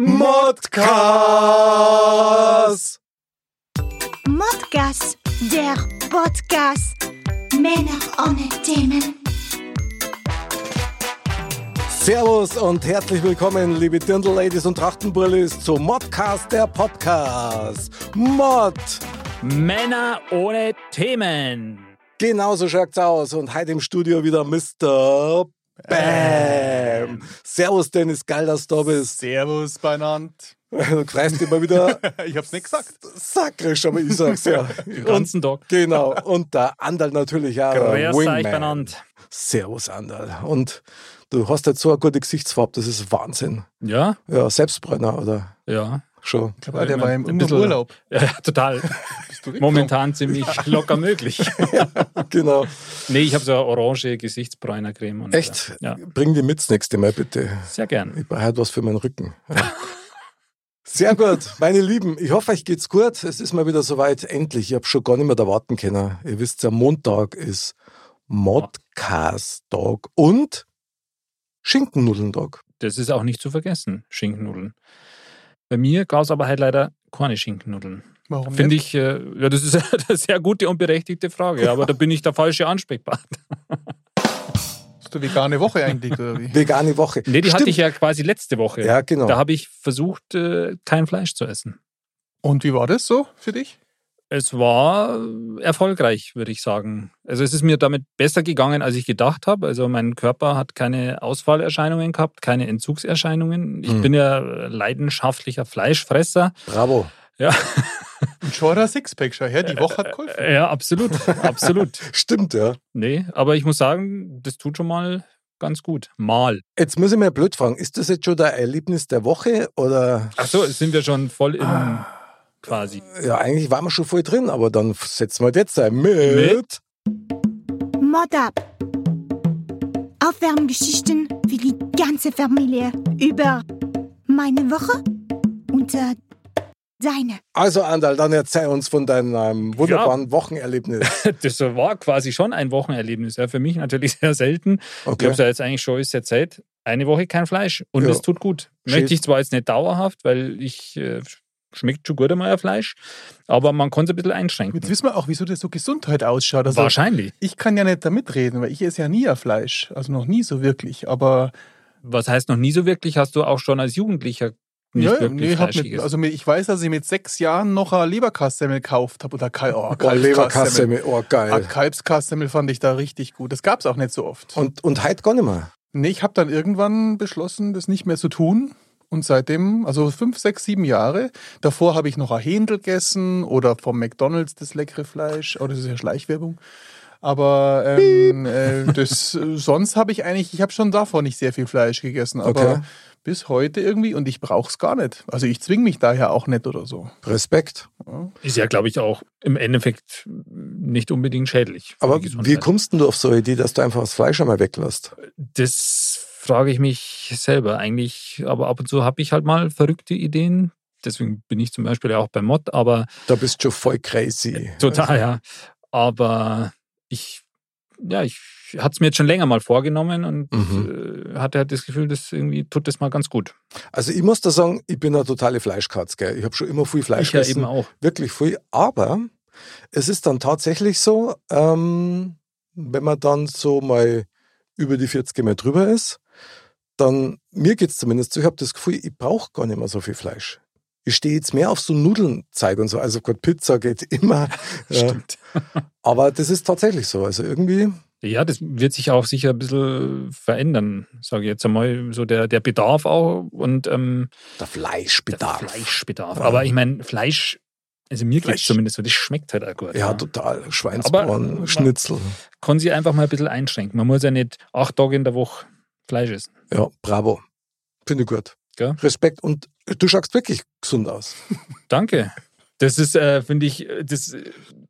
Modcast. Modcast, der Podcast. Männer ohne Themen. Servus und herzlich willkommen, liebe Dirndl-Ladies und Trachtenbrillis, zu Modcast, der Podcast. Mod. Männer ohne Themen. Genau so schaut's aus. Und heute im Studio wieder Mr. Bam. Servus, Dennis, geil, dass du da bist. Servus beieinander. Du freust dich mal wieder. Ich hab's nicht gesagt. Sakrisch, aber ich sag's ja. Den ganzen Tag. Genau. Und der Andal natürlich auch. Grüß euch Wingman. benannt. Servus, Andal. Und du hast jetzt so eine gute Gesichtsfarbe, das ist Wahnsinn. Ja, Ja, Selbstbräuner oder ja. Schon. Ich glaube, der war im, bisschen- Urlaub. Ja, total. Momentan ziemlich locker möglich. Genau. nee, ich habe so eine orange Gesichtsbräunercreme. Und, Echt? äh, Ja, Bring die mit das nächste Mal bitte. sehr gern. Ich brauche was für meinen Rücken. Ja. Sehr gut, meine Lieben. Ich hoffe, euch geht's gut. Es ist mal wieder soweit. Endlich. Ich habe schon gar nicht mehr erwarten können. Ihr wisst ja, Montag ist Modcast-Tag und Schinkennudellentag. Das ist auch nicht zu vergessen, Schinkennudeln. Bei mir gab es aber halt leider keine Schinkennudeln. Warum Finde ich, äh, ja, das ist eine sehr gute und berechtigte Frage, aber da bin ich der falsche Ansprechpartner. Hast du vegane Woche eigentlich, oder wie? Vegane Woche. Nee, die Stimmt. hatte ich ja quasi letzte Woche. Ja, genau. Da habe ich versucht, äh, kein Fleisch zu essen. Und wie war das so für dich? Es war erfolgreich, würde ich sagen. Also es ist mir damit besser gegangen, als ich gedacht habe. Also mein Körper hat keine Ausfallerscheinungen gehabt, keine Entzugserscheinungen. Ich Hm. bin ja leidenschaftlicher Fleischfresser. Bravo. Ja, Und schon hat Sixpack, schau her, die Woche hat geholfen. ja absolut, absolut. Stimmt, ja. Nee, aber ich muss sagen, das tut schon mal ganz gut. Mal. Jetzt muss ich mal blöd fragen, ist das jetzt schon der Erlebnis der Woche oder? Ach so, jetzt sind wir schon voll in Ah. Quasi. Ja, eigentlich waren wir schon voll drin, aber dann setzen wir jetzt ein mit. Mit? Mod ab. Aufwärmgeschichten für die ganze Familie über meine Woche und äh, deine. Also, Andal, dann erzähl uns von deinem ähm, wunderbaren Wochenerlebnis. Das war quasi schon ein Wochenerlebnis. Ja, für mich natürlich sehr selten. Ich Okay. habe es ja jetzt eigentlich schon ist jetzt seit eine Woche kein Fleisch und Ja. es tut gut. Möchte ich zwar jetzt nicht dauerhaft, weil ich äh, schmeckt schon gut einmal ein Fleisch, aber man kann es ein bisschen einschränken. Jetzt wissen wir auch, wieso das so Gesundheit ausschaut. Also, Wahrscheinlich. ich kann ja nicht damit reden, weil ich esse ja nie ein Fleisch. Also noch nie so wirklich. Aber Was heißt noch nie so wirklich? Hast du auch schon als Jugendlicher nicht ja, wirklich nee, hab Fleisch mit, gegessen? also mit, ich weiß, dass ich mit sechs Jahren noch eine Leberkassemmel gekauft habe. Oder Kal oh, Oh, Leberkassemmel, oh Ah, geil. Kalbskassemmel fand ich da richtig gut. Das gab es auch nicht so oft. Und, und heute gar nicht mehr. Nee, ich habe dann irgendwann beschlossen, das nicht mehr zu tun. Und seitdem, also fünf, sechs, sieben Jahre. Davor habe ich noch ein Händel gegessen oder vom McDonalds das leckere Fleisch. Oh, das ist ja Schleichwerbung. Aber ähm, äh, das, äh, sonst habe ich eigentlich, ich habe schon davor nicht sehr viel Fleisch gegessen. Aber Okay. Bis heute irgendwie und ich brauche es gar nicht. Also ich zwinge mich daher auch nicht oder so. Respekt. ist ja, glaube ich, auch im Endeffekt nicht unbedingt schädlich. Aber wie kommst denn du auf so eine Idee, dass du einfach das Fleisch einmal weglässt? Das frage ich mich selber eigentlich. Aber ab und zu habe ich halt mal verrückte Ideen. Deswegen bin ich zum Beispiel ja auch bei Mod, aber Da bist du schon voll crazy. total, ja. Aber ich, ja, ich hatte es mir jetzt schon länger mal vorgenommen und Mhm. äh, hatte halt das Gefühl, dass irgendwie tut das mal ganz gut. Also ich muss da sagen, ich bin eine totale Fleischkatz. Gell? Ich habe schon immer viel Fleisch ich ja gegessen. eben auch. Wirklich viel. Aber es ist dann tatsächlich so, ähm, wenn man dann so mal über die 40 Mal drüber ist, dann, mir geht's zumindest so, ich habe das Gefühl, ich brauche gar nicht mehr so viel Fleisch. Ich stehe jetzt mehr auf so Nudelnzeug und so. Also gut, Pizza geht immer. ja. Stimmt. Aber das ist tatsächlich so. Also irgendwie, Ja, das wird sich auch sicher ein bisschen verändern, sage ich jetzt einmal, so der, der Bedarf auch und ähm, der der Fleischbedarf. Fleischbedarf. Ja. Aber ich meine, Fleisch, also mir geht zumindest so, das schmeckt halt auch gut. Ja, ja. total. Schweinsbraten, Schnitzel. Kann sich einfach mal ein bisschen einschränken. Man muss ja nicht acht Tage in der Woche Fleisch essen. Ja, bravo. Finde ich gut. Gell? Respekt. Und du schaust wirklich gesund aus. Danke. Das ist, äh, finde ich, das,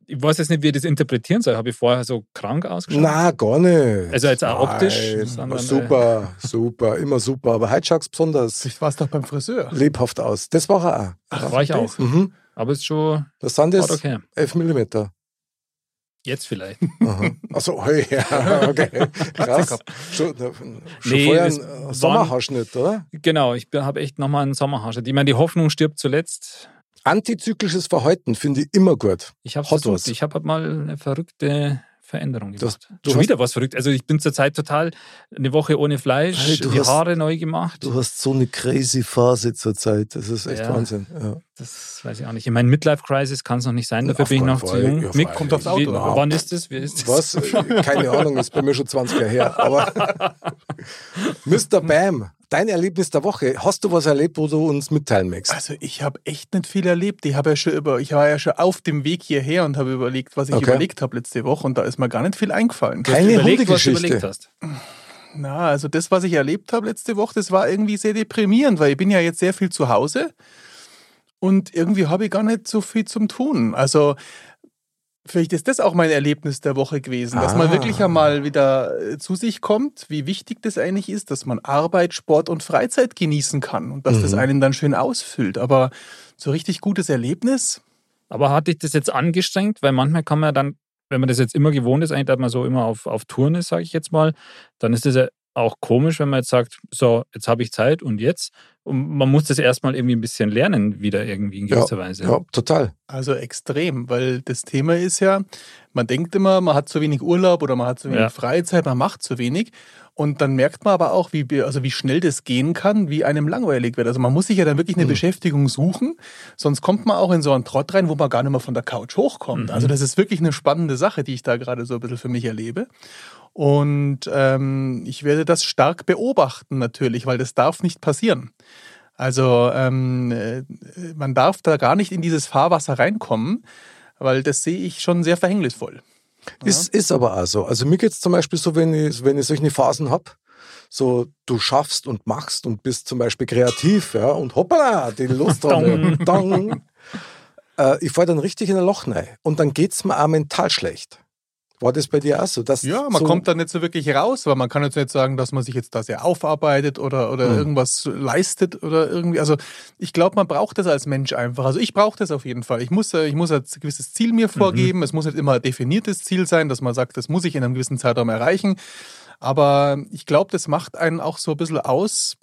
ich weiß jetzt nicht, wie ich das interpretieren soll. Habe ich vorher so krank ausgeschaut? Na, gar nicht. Also jetzt auch optisch, sondern, äh, super, super, immer super. Aber heute schaust du besonders Ich war es doch beim Friseur. lebhaft aus. Das war er Ach, war ich auch. auch. Mhm. Aber es ist schon Das sind jetzt okay. 11 Millimeter. Jetzt vielleicht. Achso, hey, ja, okay. Krass. Schon, schon Nee, vorher es ein äh, Sommerhaarschnitt, oder? genau, ich habe echt nochmal einen Sommerhaarschnitt. Ich meine, die Hoffnung stirbt zuletzt. Antizyklisches Verhalten finde ich immer gut. Ich habe versucht, was. ich habe halt mal eine verrückte Veränderung Das- gemacht. du Schon wieder was verrückt. Also ich bin zurzeit total eine Woche ohne Fleisch, Hey, du die hast- Haare neu gemacht. Du hast so eine crazy Phase zurzeit. Das ist echt Ja. Wahnsinn. Ja. Das weiß ich auch nicht. Ich meine, Midlife-Crisis kann es noch nicht sein, dafür Auf bin ich noch zu Fall. jung. Ja, Mick. Kommt aufs Auto wie, an. wann ist das? Wie ist das? Was? Keine Ahnung, ist bei mir schon 20 Jahre her. Aber Mr. Bam, dein Erlebnis der Woche. Hast du was erlebt, wo du uns mitteilen möchtest? Also ich habe echt nicht viel erlebt. Ich habe ja schon über, ich war ja schon auf dem Weg hierher und habe überlegt, was ich Okay. überlegt habe letzte Woche und da ist mir gar nicht viel eingefallen. Keine überlegt, was du überlegt hast. Na, also das, was ich erlebt habe letzte Woche, das war irgendwie sehr deprimierend, weil ich bin ja jetzt sehr viel zu Hause und irgendwie habe ich gar nicht so viel zum Tun. Also vielleicht ist das auch mein Erlebnis der Woche gewesen, dass man Ah. wirklich einmal wieder äh, zu sich kommt, wie wichtig das eigentlich ist, dass man Arbeit, Sport und Freizeit genießen kann und dass das Mhm. einen dann schön ausfüllt. Aber so richtig gutes Erlebnis, Aber hat dich das jetzt angestrengt? Weil manchmal kann man dann, wenn man das jetzt immer gewohnt ist, eigentlich, dass man so immer auf, auf Touren ist, sage ich jetzt mal, dann ist das ja auch komisch, wenn man jetzt sagt, so, jetzt habe ich Zeit und jetzt. Und man muss das erstmal irgendwie ein bisschen lernen, wieder irgendwie in gewisser Weise. Ja, total. Also extrem, weil das Thema ist ja, man denkt immer, man hat zu wenig Urlaub oder man hat zu wenig Ja. Freizeit, man macht zu wenig. Und dann merkt man aber auch, wie, also wie schnell das gehen kann, wie einem langweilig wird. Also man muss sich ja dann wirklich eine Beschäftigung suchen, sonst kommt man auch in so einen Trott rein, wo man gar nicht mehr von der Couch hochkommt. Mhm. Also das ist wirklich eine spannende Sache, die ich da gerade so ein bisschen für mich erlebe. Und ähm, ich werde das stark beobachten natürlich, weil das darf nicht passieren. Also ähm, äh, man darf da gar nicht in dieses Fahrwasser reinkommen, weil das sehe ich schon sehr verhängnisvoll. Ist, ist aber auch so. Also mir geht es zum Beispiel so, wenn ich, wenn ich solche Phasen habe, so du schaffst und machst und bist zum Beispiel kreativ, ja, und hoppala, die Lust dran. Dong. Äh, ich falle dann richtig in ein Loch rein. Und dann geht es mir auch mental schlecht. War das bei dir auch so? Dass Ja, man so, kommt da nicht so wirklich raus, weil man kann jetzt nicht sagen, dass man sich jetzt da sehr aufarbeitet oder, oder Mhm. irgendwas leistet oder irgendwie. Also ich glaube, man braucht das als Mensch einfach. Also ich brauche das auf jeden Fall. Ich muss, äh, ich muss ein gewisses Ziel mir vorgeben. Es muss nicht immer ein definiertes Ziel sein, dass man sagt, das muss ich in einem gewissen Zeitraum erreichen. Aber ich glaube, das macht einen auch so ein bisschen aus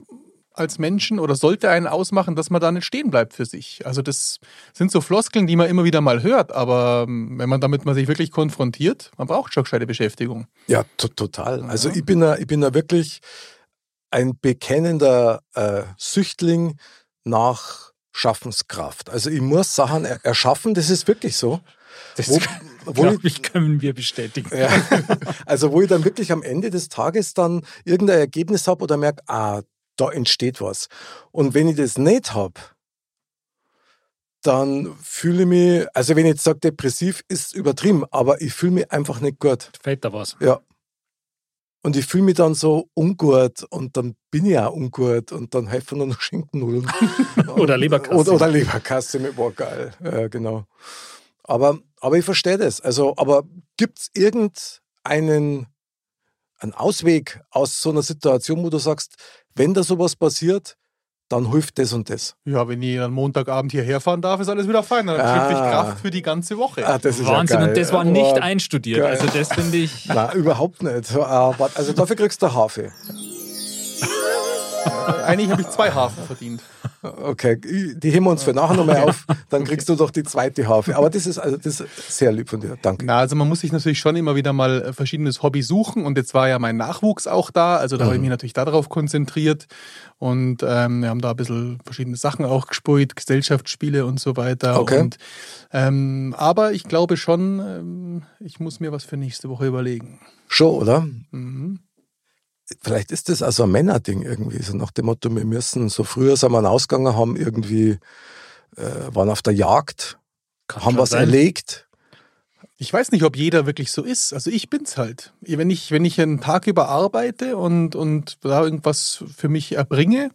als Menschen oder sollte einen ausmachen, dass man da nicht stehen bleibt für sich. Also das sind so Floskeln, die man immer wieder mal hört, aber ähm, wenn man damit man sich wirklich konfrontiert, man braucht schon gescheite Beschäftigung. Ja, to total. Also ich bin da, ich bin da wirklich ein bekennender äh, Süchtling nach Schaffenskraft. Also ich muss Sachen er erschaffen, das ist wirklich so. Das Wo- wo ich, können wir bestätigen. Ja. Also wo ich dann wirklich am Ende des Tages dann irgendein Ergebnis habe oder merke, ah, da entsteht was. Und wenn ich das nicht habe, dann fühle ich mich, also wenn ich jetzt sage, depressiv ist übertrieben, aber ich fühle mich einfach nicht gut. Fällt da was? Ja. Und ich fühle mich dann so ungut und dann bin ich auch ungut und dann helfen nur noch Schinkennudeln. Oder Leberkasse. Oder, oder Leberkasse mit boah, geil. Ja, genau. Aber, aber ich verstehe das. Also, aber gibt es irgendeinen einen Ausweg aus so einer Situation, wo du sagst, wenn da sowas passiert, dann hilft das und das? Ja, wenn ich am Montagabend hierher fahren darf, ist alles wieder fein. Dann schöpfe ich Ah. Kraft für die ganze Woche. Ah, das ist Wahnsinn, ja geil. und das war Boah, nicht einstudiert. geil. Also das finde ich. Nein, überhaupt nicht. Aber, also dafür kriegst du Hafe. Eigentlich habe ich zwei Hafen verdient. Okay, die heben wir uns für nachher nochmal auf, dann kriegst du doch die zweite Harfe. Aber das ist also das ist sehr lieb von dir. Danke. Na, also man muss sich natürlich schon immer wieder mal äh, verschiedenes Hobby suchen und jetzt war ja mein Nachwuchs auch da, also da habe ich mich natürlich darauf konzentriert und ähm, wir haben da ein bisschen verschiedene Sachen auch gespielt, Gesellschaftsspiele und so weiter. Okay. Und, ähm, aber ich glaube schon, ähm, ich muss mir was für nächste Woche überlegen. Schon, oder? Mhm. Vielleicht ist das also ein Männerding irgendwie, so nach dem Motto, wir müssen, so früher sind wir einen Ausgang, haben irgendwie, äh, waren auf der Jagd, Kann haben was sein. erlegt, Ich weiß nicht, ob jeder wirklich so ist. Also ich bin's halt. Wenn ich, wenn ich einen Tag über arbeite und, und da irgendwas für mich erbringe,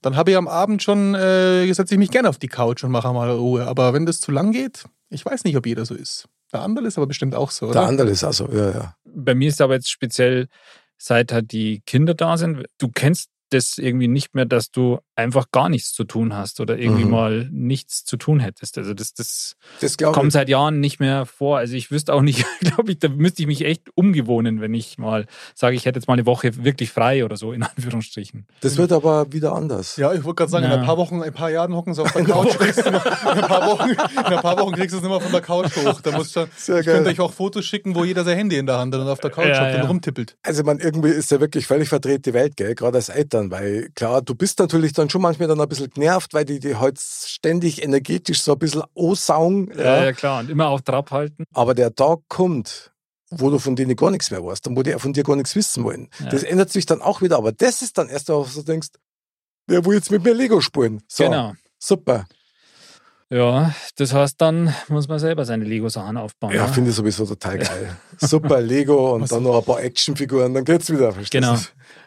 dann habe ich am Abend schon, äh, setze ich mich gerne auf die Couch und mache mal Ruhe. Aber wenn das zu lang geht, ich weiß nicht, ob jeder so ist. Der andere ist aber bestimmt auch so, oder? Der andere ist also, ja, ja. Bei mir ist aber jetzt speziell, seit halt die Kinder da sind, du kennst das irgendwie nicht mehr, dass du einfach gar nichts zu tun hast oder irgendwie Mhm. mal nichts zu tun hättest. Also das, das Das kommt ich. seit Jahren nicht mehr vor. Also ich wüsste auch nicht, glaube ich, da müsste ich mich echt umgewohnen, wenn ich mal sage, ich hätte jetzt mal eine Woche wirklich frei oder so, in Anführungsstrichen. Das wird aber wieder anders. Ja, ich wollte gerade sagen, in Ja. ein paar Wochen, in ein paar Jahren hocken sie auf der Couch. Kriegst du noch, in, ein paar Wochen, in ein paar Wochen kriegst du es nicht mehr von der Couch hoch. Da musst du, Sehr ich könnte geil. euch auch Fotos schicken, wo jeder sein Handy in der Hand hat und auf der Couch Ja, ja. und rumtippelt. Also man irgendwie ist ja wirklich völlig verdreht die Welt, gell? gerade als Eltern, weil klar, du bist natürlich dann schon manchmal dann ein bisschen genervt, weil die, die halt ständig energetisch so ein bisschen ansaugen. Ja, Ja. ja klar. Und immer auf Trab halten. Aber der Tag kommt, wo du von denen gar nichts mehr weißt und wo die von dir gar nichts wissen wollen. Ja. Das ändert sich dann auch wieder, aber das ist dann erst, was du denkst, wer will jetzt mit mir Lego spielen? So, Genau. super. Ja, das heißt, dann muss man selber seine Lego-Sachen aufbauen. Ja, ne? finde ich sowieso total geil. Super Lego und Was- dann noch ein paar Actionfiguren, dann geht's wieder. verstehst Genau.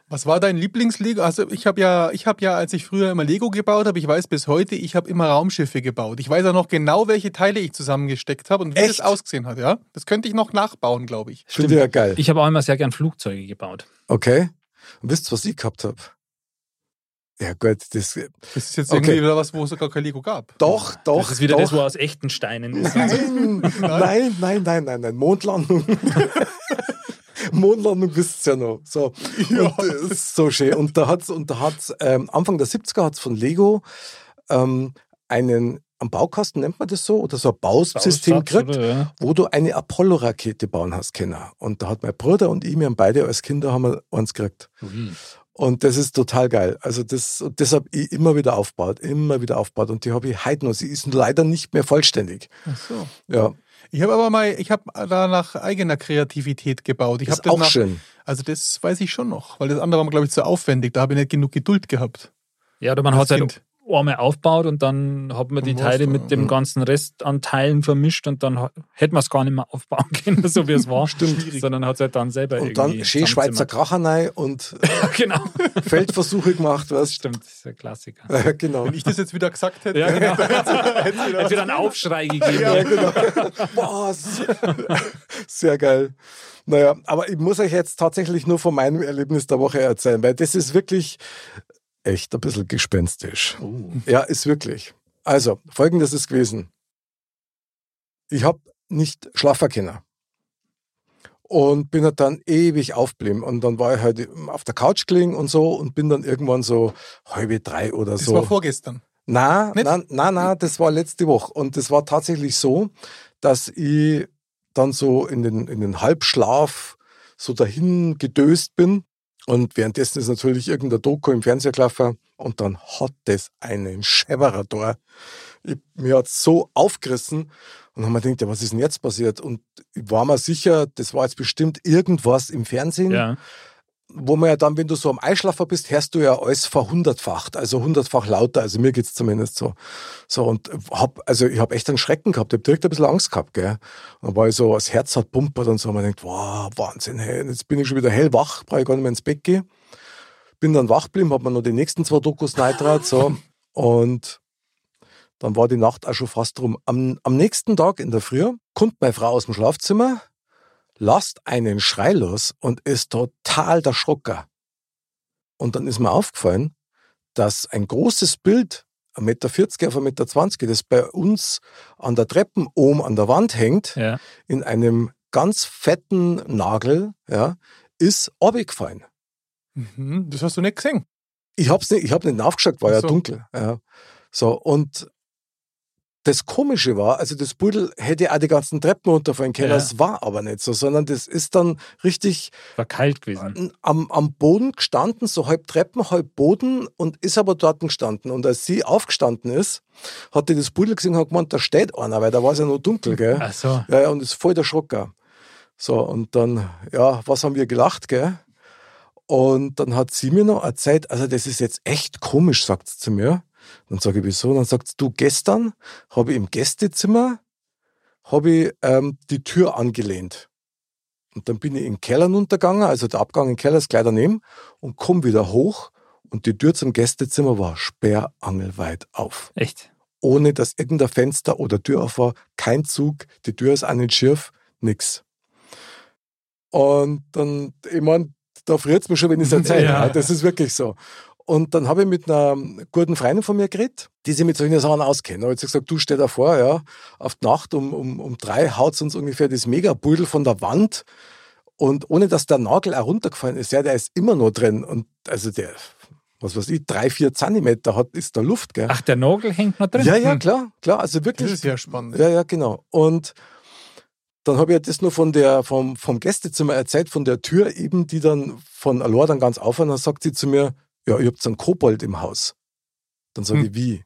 Was war dein Lieblingslego? Also ich habe ja, ich habe ja, als ich früher immer Lego gebaut habe, ich weiß bis heute, ich habe immer Raumschiffe gebaut. Ich weiß auch noch genau, welche Teile ich zusammengesteckt habe und wie Echt? das ausgesehen hat. Ja, das könnte ich noch nachbauen, glaube ich. Ich ja geil. Ich habe auch immer sehr gern Flugzeuge gebaut. Okay. Und wisst ihr, was ich gehabt habe? Ja gut, das Das ist jetzt Okay. irgendwie wieder was, wo es sogar kein Lego gab. doch, doch. das ist wieder doch. das, wo aus echten Steinen ist. Nein, nein, nein, nein, nein, nein. Mondlandung. Mondlandung wisst ihr ja noch. So. Ja. Und ist so schön. Und da hat's, und da hat's, ähm, Anfang der 70er hat's von Lego ähm, einen, am Baukasten nennt man das so, oder so ein Bausystem oder? Ja. wo du eine Apollo-Rakete bauen hast können. Und da hat mein Bruder und ich, wir haben beide als Kinder haben wir eins gekriegt. Ui. Und das ist total geil. Also das, und das habe ich immer wieder aufgebaut, immer wieder aufgebaut. Und die habe ich heute noch. Sie ist leider nicht mehr vollständig. Ach so. Ja, Ich habe aber mal, ich habe da nach eigener Kreativität gebaut. Ich das ist auch nach, schön. Also das weiß ich schon noch, weil das andere war mir, glaube ich, zu aufwendig. Da habe ich nicht genug Geduld gehabt. Ja, oder man hat es halt. Einmal aufgebaut und dann hat man die Teile mit dem ja. ganzen Rest an Teilen vermischt und dann hätte man es gar nicht mehr aufbauen können, so wie es war. Stimmt. Sondern hat es halt dann selber Und irgendwie dann schön Schweizer zusammengezimmert. Kracher rein und genau. Feldversuche gemacht, weißt stimmt, das ist ein Klassiker. Ja, genau. Wenn ich das jetzt wieder gesagt hätte, Ja, genau. hätte es wieder Hat wieder einen Aufschrei gegeben. Ja, genau. Was? Sehr geil. Naja, aber ich muss euch jetzt tatsächlich nur von meinem Erlebnis der Woche erzählen, weil das ist wirklich echt ein bisschen gespenstisch. Ja, ist wirklich. Also, folgendes ist gewesen. Ich habe nicht schlafen können. Und bin halt dann ewig aufgeblieben. Und dann war ich halt auf der Couch gelegen und so und bin dann irgendwann so halbe drei oder Das so. war vorgestern. Na, na, na, na, das war letzte Woche. Und das war tatsächlich so, dass ich dann so in den, in den Halbschlaf so dahin gedöst bin. Und währenddessen ist natürlich irgendein Doku im Fernseher gelaufen. Und dann hat das einen Schäberer mir hat's so aufgerissen. Und haben wir gedacht, ja, was ist denn jetzt passiert? Und ich war mir sicher, das war jetzt bestimmt irgendwas im Fernsehen Ja. Wo man ja dann, wenn du so am Eischlafer bist, hörst du ja alles verhundertfacht, also hundertfach lauter. Also mir geht's zumindest so. So und hab, also ich habe echt einen Schrecken gehabt, ich habe direkt ein bisschen Angst gehabt, gell. Und ich so, das Herz hat pumpert und so, und man denkt, wow, Wahnsinn, hey, jetzt bin ich schon wieder hellwach, brauche ich gar nicht mehr ins Bett gehen. Bin dann wach geblieben, hab mir noch die nächsten zwei Dokus neitrat, so. Und dann war die Nacht auch schon fast rum. Am, am nächsten Tag in der Früh kommt meine Frau aus dem Schlafzimmer, lasst einen Schrei los und ist total der Schrocker. Und dann ist mir aufgefallen, dass ein großes Bild, 1,40 Meter auf 1,20 Meter, das bei uns an der Treppen oben an der Wand hängt, Ja. in einem ganz fetten Nagel, ja, ist abgefallen. Mhm, das hast du nicht gesehen. Ich hab's nicht, ich hab nicht nachgeschaut, war Ach ja so. dunkel. Ja. So, und das Komische war, also das Pudel hätte auch die ganzen Treppen runterfallen können, Ja. das war aber nicht so, sondern das ist dann richtig War kalt gewesen. am, am Boden gestanden, so halb Treppen, halb Boden und ist aber dort gestanden. Und als sie aufgestanden ist, hat die das Pudel gesehen und hat gemeint, da steht einer, weil da war es ja noch dunkel, gell? Ach so. Ja, ja, und ist voll der Schrocker. So, und dann, ja, was haben wir gelacht, gell? Und dann hat sie mir noch erzählt, also das ist jetzt echt komisch, sagt sie zu mir. Dann sage ich, wieso? Dann sagt du, gestern habe ich im Gästezimmer, habe ich ähm, die Tür angelehnt. Und dann bin ich in den Keller runtergegangen, also der Abgang im Keller ist gleich daneben, und komme wieder hoch und die Tür zum Gästezimmer war sperrangelweit auf. Echt? Ohne dass irgendein Fenster oder Tür auf war, kein Zug, die Tür ist auch nicht schief, nix. Und dann, ich meine, da friert es mir schon, wenn ich es erzähle. Ja. Das ist wirklich so. Und dann habe ich mit einer guten Freundin von mir geredet, die sich mit solchen Sachen auskennt. Da habe ich gesagt, du steh da vor, ja, auf die Nacht um, um, um drei haut uns ungefähr das Megabudel von der Wand. Und ohne dass der Nagel auch runtergefallen ist, ja, der ist immer noch drin. Und also der, was weiß ich, drei, vier Zentimeter hat, ist da Luft, gell? Ach, der Nagel hängt noch drin? ja, ja, Hm. klar, klar. Also wirklich. Das ist ja spannend. Ja, ja, genau. Und dann habe ich ja das nur von der, vom, vom Gästezimmer erzählt, von der Tür eben, die dann von Alor dann ganz auf und dann sagt sie zu mir, ja, ihr habt einen Kobold im Haus. Dann sage Hm. ich, wie?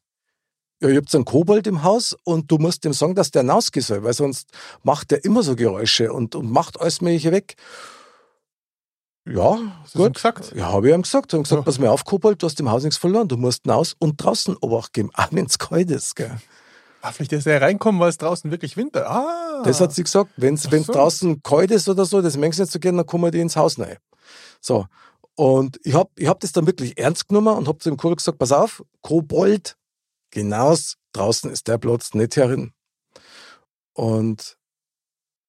Ja, ihr habt einen Kobold im Haus und du musst ihm sagen, dass der rausgehen soll, weil sonst macht der immer so Geräusche und, und macht alles Mögliche weg. Ja, Hast gut. gesagt? Ja, habe ich ihm gesagt. Ich gesagt, Ja. pass mal auf, Kobold, du hast im Haus nichts verloren. Du musst raus und draußen Obacht geben, auch wenn es kalt ist. Gell. Ah, vielleicht ist er reinkommen, weil es draußen wirklich Winter. Ah. Das hat sie gesagt, wenn es so. draußen kalt ist oder so, das merkst du nicht so gern, dann kommen die ins Haus rein. So. Und ich habe ich hab das dann wirklich ernst genommen und habe zu dem Kobold gesagt, pass auf, Kobold, hinaus, draußen ist der Platz, nicht herin. Und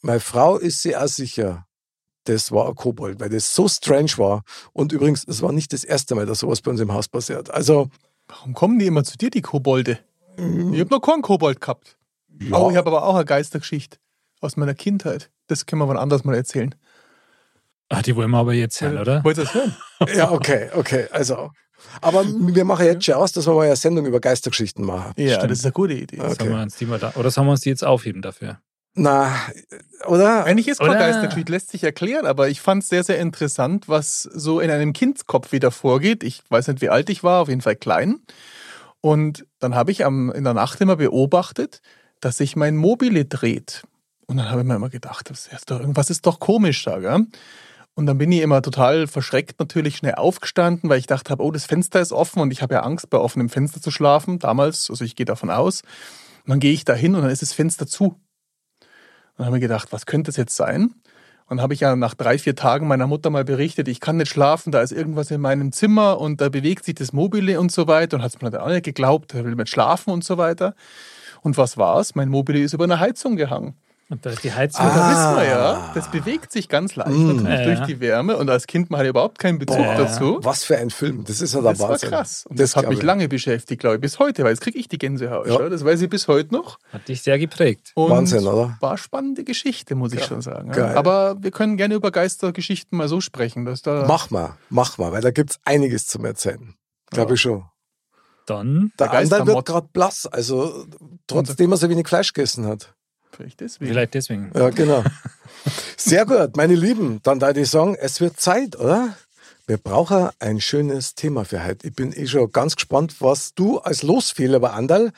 meine Frau ist sich auch sicher, das war ein Kobold, weil das so strange war. Und übrigens, es war nicht das erste Mal, dass sowas bei uns im Haus passiert. Also, Warum kommen die immer zu dir, die Kobolde? mm, Ich habe noch keinen Kobold gehabt. ja, Oh, ich habe aber auch eine Geistergeschichte aus meiner Kindheit. Das können wir wann anders mal erzählen. Ah, die wollen wir aber jetzt hören, oder? Wollt ihr das hören? ja, okay, okay. Also, aber wir machen jetzt schon aus, dass wir mal eine Sendung über Geistergeschichten machen. Ja, Stimmt. das ist eine gute Idee. Okay. Sollen wir uns die mal da, oder sollen wir uns die jetzt aufheben dafür? Na, oder? Eigentlich ist Oder- Geistergeschichte, lässt sich erklären, aber ich fand es sehr, sehr interessant, was so in einem Kindskopf wieder vorgeht. Ich weiß nicht, wie alt ich war, auf jeden Fall klein. Und dann habe ich am, in der Nacht immer beobachtet, dass sich mein Mobile dreht. Und dann habe ich mir immer gedacht, das ist doch, irgendwas ist doch komisch da, gell? Und dann bin ich immer total verschreckt natürlich schnell aufgestanden, weil ich dachte habe, oh, das Fenster ist offen und ich habe ja Angst, bei offenem Fenster zu schlafen, damals, also ich gehe davon aus. Und dann gehe ich da hin und dann ist das Fenster zu. Und dann habe ich gedacht, was könnte das jetzt sein? Und dann habe ich ja nach drei, vier Tagen meiner Mutter mal berichtet, ich kann nicht schlafen, da ist irgendwas in meinem Zimmer und da bewegt sich das Mobile und so weiter. Und hat es mir dann auch nicht geglaubt, er will nicht schlafen und so weiter. Und was war's? Mein Mobile ist über eine Heizung gehangen. Und da ist die Heizung. Und da Ah. wissen wir ja, das bewegt sich ganz leicht Mm. durch die Wärme. Und als Kind man hat überhaupt keinen Bezug Boah. dazu. Was für ein Film. Das ist ja der Das war Wahnsinn. krass. Und das, hat glaub mich ich. lange beschäftigt, glaube ich, bis heute, weil jetzt kriege ich die Gänsehaut. Ja. Das weiß ich bis heute noch. Hat dich sehr geprägt. Und Wahnsinn, oder? War eine spannende Geschichte, muss ich Ja. schon sagen. Geil. Aber wir können gerne über Geistergeschichten mal so sprechen. Dass da Mach mal, mach mal, weil da gibt's einiges zum Erzählen. Glaube Ja. ich schon. Dann, Der Der Anderl wird gerade blass, also trotzdem er so wenig Fleisch gegessen hat. Vielleicht deswegen. vielleicht deswegen. Ja, genau. Sehr gut, meine Lieben. Dann da ich sagen, es wird Zeit, oder? Wir brauchen ein schönes Thema für heute. Ich bin eh schon ganz gespannt, was du als Losfehler bei Andal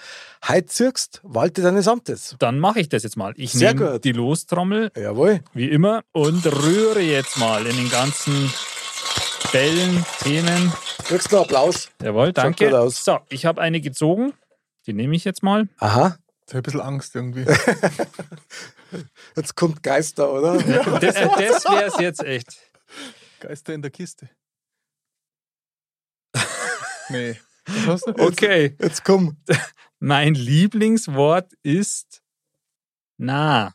heute zirkst. Walte deines Amtes. Dann mache ich das jetzt mal. Ich Sehr nehme gut. die Lostrommel, Jawohl. wie immer, und rühre jetzt mal in den ganzen Bällen, Themen. Kriegst du Applaus? Jawohl, danke. aus. So, ich habe eine gezogen. Die nehme ich jetzt mal. Aha. Ich habe ein bisschen Angst irgendwie. Jetzt kommt Geister, oder? Das, das wäre es jetzt echt. Geister in der Kiste. nee. Was hast du? Okay, Jetzt komm. mein Lieblingswort ist na.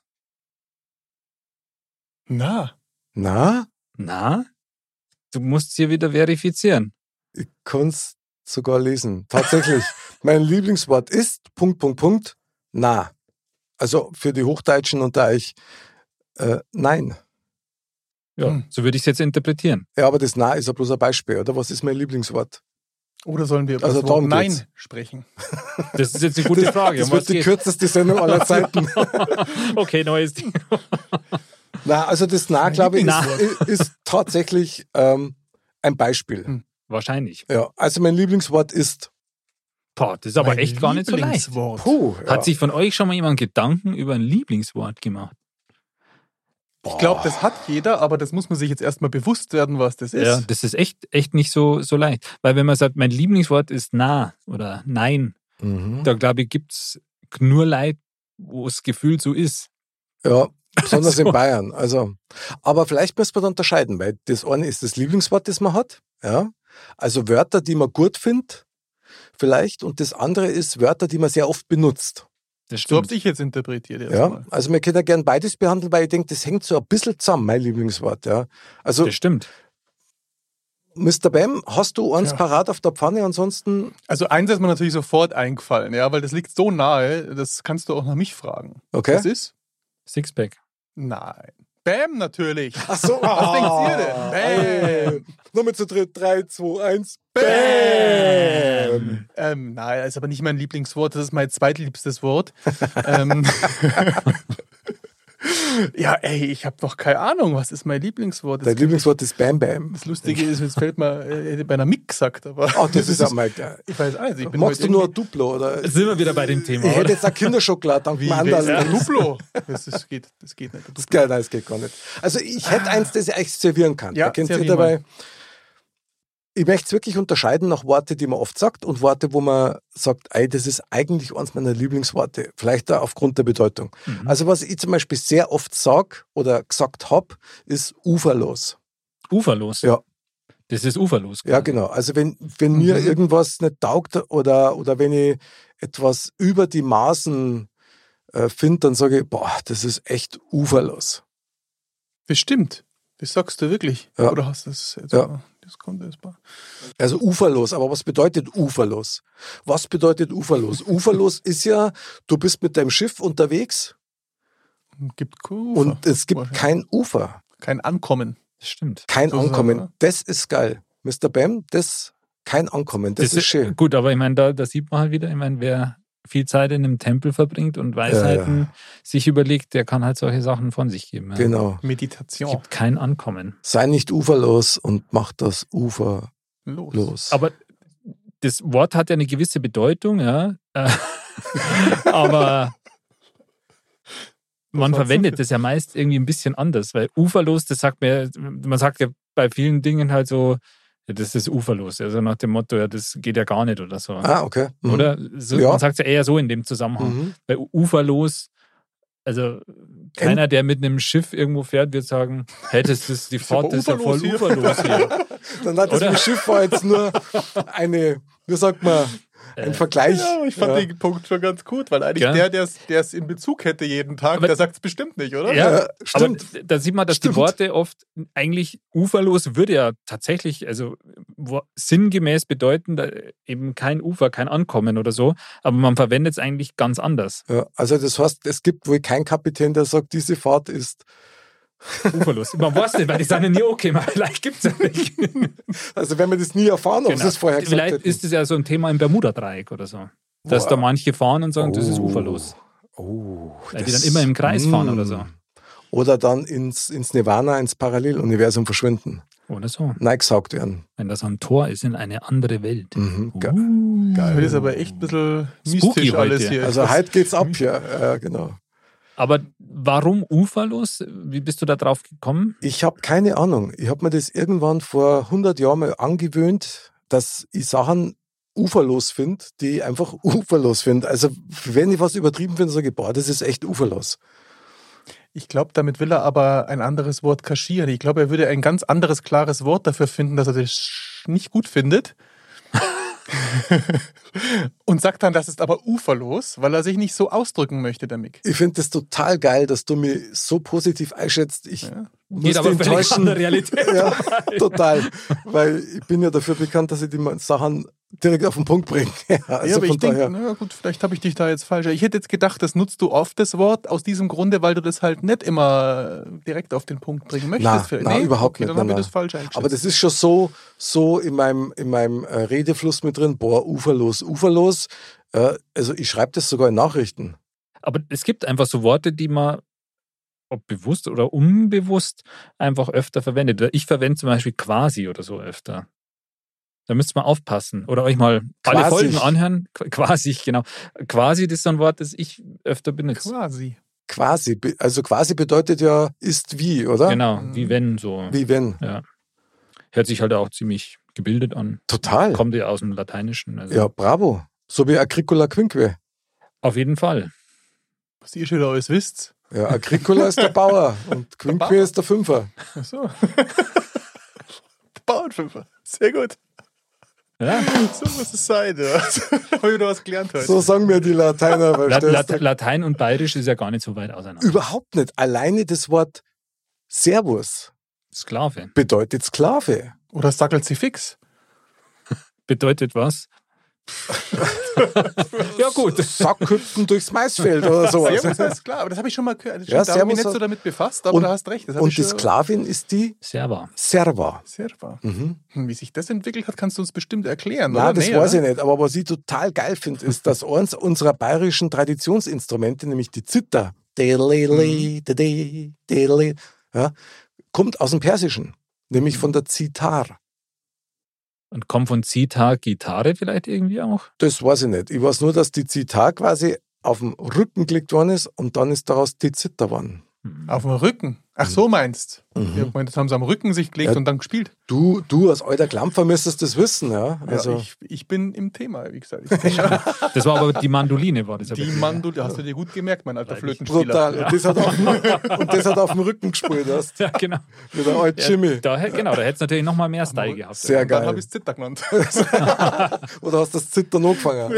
Na, Na, Na? Du musst hier wieder verifizieren. ich kann's sogar lesen. Tatsächlich. mein Lieblingswort ist Punkt, Punkt, Punkt. Na. Also für die Hochdeutschen unter euch. Äh, nein. Ja, Hm. so würde ich es jetzt interpretieren. Ja, aber das Na ist ja bloß ein Beispiel, oder? Was ist mein Lieblingswort? oder sollen wir über Also das Wort Nein geht's. sprechen? Das ist jetzt eine gute Frage. Das Um was wird die geht's? kürzeste Sendung aller Zeiten. okay, neues Ding. Na, also das Na, glaube ich, ist, ist tatsächlich ähm, ein Beispiel. Hm. Wahrscheinlich. Ja, also mein Lieblingswort ist Boah, das ist aber Mein echt gar nicht so leicht. Lieblingswort. Puh. Ja. Hat sich von euch schon mal jemand Gedanken über ein Lieblingswort gemacht? Ich glaube, das hat jeder, aber das muss man sich jetzt erstmal bewusst werden, was das ist. Ja, das ist echt, echt nicht so, so leicht. Weil wenn man sagt, mein Lieblingswort ist nah oder nein, Mhm. da glaube ich, gibt es nur Leid, wo das Gefühl so ist. Ja, besonders in So. Bayern. Also, aber vielleicht müssen wir da unterscheiden, weil das eine ist das Lieblingswort, das man hat. Ja. Also Wörter, die man gut findet, vielleicht. Und das andere ist Wörter, die man sehr oft benutzt. Das So habe stimmt. ich jetzt interpretiert. Ja. erstmal. Also wir können ja gern beides behandeln, weil ich denke, das hängt so ein bisschen zusammen, mein Lieblingswort. Ja. Also, Das stimmt. Mr. Bam, hast du eins Ja. parat auf der Pfanne? Ansonsten, Also eins ist mir natürlich sofort eingefallen, ja, weil das liegt so nahe, das kannst du auch nach mich fragen. okay. Was ist? Sixpack. Nein. Bam natürlich. Ach so. Was denkt ihr denn? Bam. Nochmal zu dritt. Drei, zwei, eins. Bam. Ähm, nein, das ist aber nicht mein Lieblingswort, das ist mein zweitliebstes Wort. ähm, ja, ey, ich habe doch keine Ahnung, was ist mein Lieblingswort? Das, Dein Lieblingswort ist Bam Bam. das Lustige ist, jetzt fällt mir, äh, hätte bei einer Mick gesagt, aber Ach, das ist auch mal geil. ich weiß auch nicht. Ich bin Magst du nur ein Duplo? Oder? Jetzt sind wir wieder bei dem Thema. Ich hätte Oder? jetzt eine Kinderschokolade dank Wie, ein Duplo? Das, ist, geht, das geht nicht. Das geil, nein, das geht gar nicht. Also ich hätte eins, das ich servieren kann. Ja, da kennt ihr dabei. Ich möchte es wirklich unterscheiden nach Worte, die man oft sagt und Worte, wo man sagt, ey, das ist eigentlich eines meiner Lieblingsworte. Vielleicht auch aufgrund der Bedeutung. Mhm. Also was ich zum Beispiel sehr oft sag oder gesagt habe, ist uferlos. Uferlos. Ja. Das ist uferlos. Ja, genau. Also wenn, wenn mir Mhm. irgendwas nicht taugt oder, oder wenn ich etwas über die Maßen äh, finde, dann sage ich, boah, das ist echt uferlos. Bestimmt. Das sagst du wirklich. Ja. Oder hast du das Ja. Das jetzt mal. Also uferlos, aber was bedeutet uferlos? Was bedeutet uferlos? uferlos ist ja, du bist mit deinem Schiff unterwegs Und gibt Ufer. und es gibt kein Ufer, kein Ankommen. Das stimmt. kein So sagen, Ankommen. oder? Das ist geil. Mr. Bam, das kein Ankommen, das, ist schön. Gut, aber ich meine, da, da sieht man halt wieder, ich meine, wer viel Zeit in einem Tempel verbringt und Weisheiten sich überlegt, der kann halt solche Sachen von sich geben. Ja. Genau. Es Meditation. gibt kein Ankommen. Sei nicht uferlos und mach das Ufer Los. los. Aber das Wort hat ja eine gewisse Bedeutung, ja. Äh, aber man verwendet das ja meist irgendwie ein bisschen anders, weil uferlos, das sagt man, man sagt ja bei vielen Dingen halt so, ja, das ist uferlos. Also nach dem Motto, ja, das geht ja gar nicht oder so. ah, okay. Mhm. Oder? So, Ja. Man sagt es ja eher so in dem Zusammenhang. Mhm. Bei uferlos, also keiner, der mit einem Schiff irgendwo fährt, wird sagen, hey, das ist die Fahrt ist ja voll uferlos hier. uferlos hier. Dann hat das Schiff war jetzt nur eine, wie sagt man, ein Vergleich. Ja, ich fand Ja. den Punkt schon ganz gut, weil eigentlich Ja. der, der es- in Bezug hätte jeden Tag, Aber- der sagt es bestimmt nicht, oder? Ja, Ja, stimmt. Aber da sieht man, dass Stimmt. die Worte oft eigentlich uferlos würde ja tatsächlich, also wo- sinngemäß bedeuten, da eben kein Ufer, kein Ankommen oder so, aber man verwendet es eigentlich ganz anders. Ja, also das heißt, es gibt wohl keinen Kapitän, der sagt, diese Fahrt ist, Uferlos. Man weiß nicht, weil die sind ja nie okay, vielleicht gibt es ja nicht. also wenn wir das nie erfahren, ob Genau. sie es vorher gesagt Vielleicht hätten. ist es ja so ein Thema im Bermuda-Dreieck oder so. Dass Boah. da manche fahren und sagen, das ist Oh. uferlos. Oh, Weil die dann immer im Kreis fahren oder so. Oder dann ins, ins Nirvana, ins Paralleluniversum verschwinden. Oder so. Neigesaugt werden. Wenn das ein Tor ist in eine andere Welt. Mhm, ge- Uh. Das ist aber echt ein bisschen Spooky mystisch alles heute. hier. Also heute geht's ab hier. Ja, genau. Aber warum uferlos? Wie bist du da drauf gekommen? Ich habe keine Ahnung. Ich habe mir das irgendwann vor 100 Jahren mal angewöhnt, dass ich Sachen uferlos finde, die ich einfach uferlos finde. Also wenn ich was übertrieben finde, sage ich, boah, das ist echt uferlos. Ich glaube, damit will er aber ein anderes Wort kaschieren. Ich glaube, er würde ein ganz anderes, klares Wort dafür finden, dass er das nicht gut findet. Und sagt dann, das ist aber uferlos, weil er sich nicht so ausdrücken möchte, der Mick. Ich finde das total geil, dass du mich so positiv einschätzt. Ich Ja. Muss Geht aber völlig enttäuschen. an der Realität. Ja, total. Weil ich bin ja dafür bekannt, dass ich die Sachen direkt auf den Punkt bringe. Also ja, aber von ich denke, na gut, vielleicht habe ich dich da jetzt falsch. Ich hätte jetzt gedacht, das nutzt du oft, das Wort, aus diesem Grunde, weil du das halt nicht immer direkt auf den Punkt bringen möchtest. Für- na, überhaupt okay, nicht, Dann habe na, ich das falsch eingeschätzt. Aber das ist schon so, so in meinem, in meinem äh, Redefluss mit drin. Boah, uferlos, uferlos. Äh, also ich schreibe das sogar in Nachrichten. Aber es gibt einfach so Worte, die man, ob bewusst oder unbewusst, einfach öfter verwendet. Ich verwende zum Beispiel quasi oder so öfter. Da müsst ihr mal aufpassen. Oder euch mal alle Quasi. Folgen anhören. Qu- Quasi, genau. Quasi, das ist so ein Wort, das ich öfter benutze. quasi. Quasi. Also quasi bedeutet ja ist wie, oder? Genau, Mhm. wie wenn so. Wie wenn. Hört sich halt auch ziemlich gebildet an. Total. Kommt ja aus dem Lateinischen. Also Ja, bravo. So wie Agricola Quinque. Auf jeden Fall. Was ihr schon alles wisst. Ja, Agricola ist der Bauer und Quinque Bauer. ist der Fünfer. Ach so. Bauernfünfer. Sehr gut. Ja. So muss es sein. Ja. Habe ich wieder was gelernt heute. So sagen mir die Lateiner, Lat du? Latein und Bayerisch ist ja gar nicht so weit auseinander. Überhaupt nicht. Alleine das Wort Servus Sklave. bedeutet Sklave. Oder sackelt sie fix. Bedeutet was? Ja, gut. Sackhüpfen durchs Maisfeld oder sowas. Servus ist klar, aber das habe ich schon mal gehört. Das Ja, da habe ich mich nicht so damit befasst, aber und- du hast recht. Und die Sklavin ist die Serva. Serva. Sehr wahr. Mhm. Hm, Wie sich das entwickelt hat, kannst du uns bestimmt erklären. Nein, oder? das Nee, weiß oder? ich nicht. Aber was ich total geil finde, ist, dass eins unserer bayerischen Traditionsinstrumente, nämlich die Zither, delele, ja, kommt aus dem Persischen, nämlich von der Zitar. Und kommt von Zita Gitarre vielleicht irgendwie auch? Das weiß ich nicht. Ich weiß nur, dass die Zitar quasi auf dem Rücken gelegt worden ist und dann ist daraus die Zither geworden. Auf dem Rücken. Ach so meinst. Mhm. Ja, ich meine, das haben sie am Rücken sich gelegt Ja. und dann gespielt. Du, du als alter Klampfer müsstest das wissen, ja. Also, ja, ich, ich bin im Thema, wie gesagt. Das war aber die Mandoline, war das. die. Mandel, hast du dir gut gemerkt, mein alter Flötenspieler. brutal. Und, das hat auf dem, und das hat auf dem Rücken gespielt hast. Ja, genau. Wie der alte Jimmy. Ja, da, genau, da hätte es natürlich nochmal mehr Style gehabt. Sehr Und dann geil. habe ich es Zitter genannt. Oder hast du das Zittern angefangen?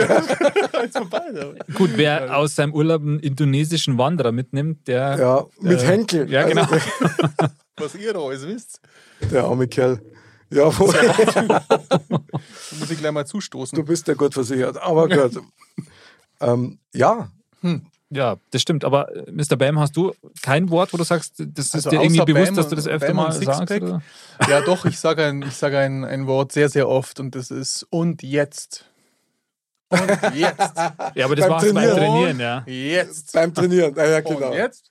Jetzt vorbei. ja. Gut, wer aus seinem Urlaub einen indonesischen Wanderer mitnimmt, der. Ja, mit Äh, Henkel. ja, genau. Also, Was ihr da alles wisst, der arme Kerl. Ja, muss ich gleich mal zustoßen. du bist ja gut versichert. Aber gut. ähm, ja, Ja, das stimmt. Aber äh, Mr. Bam, hast du kein Wort, wo du sagst, das ist Also dir irgendwie bewusst, Bam dass du das öfter Bam mal sagst? Oder? Ja, doch, ich sage ein, ich sage ein, ein Wort sehr, sehr oft und das ist und jetzt. Und jetzt. Ja, aber das war beim Trainieren. Trainieren, ja. Jetzt. beim Trainieren. Ja, ja, genau. Und jetzt.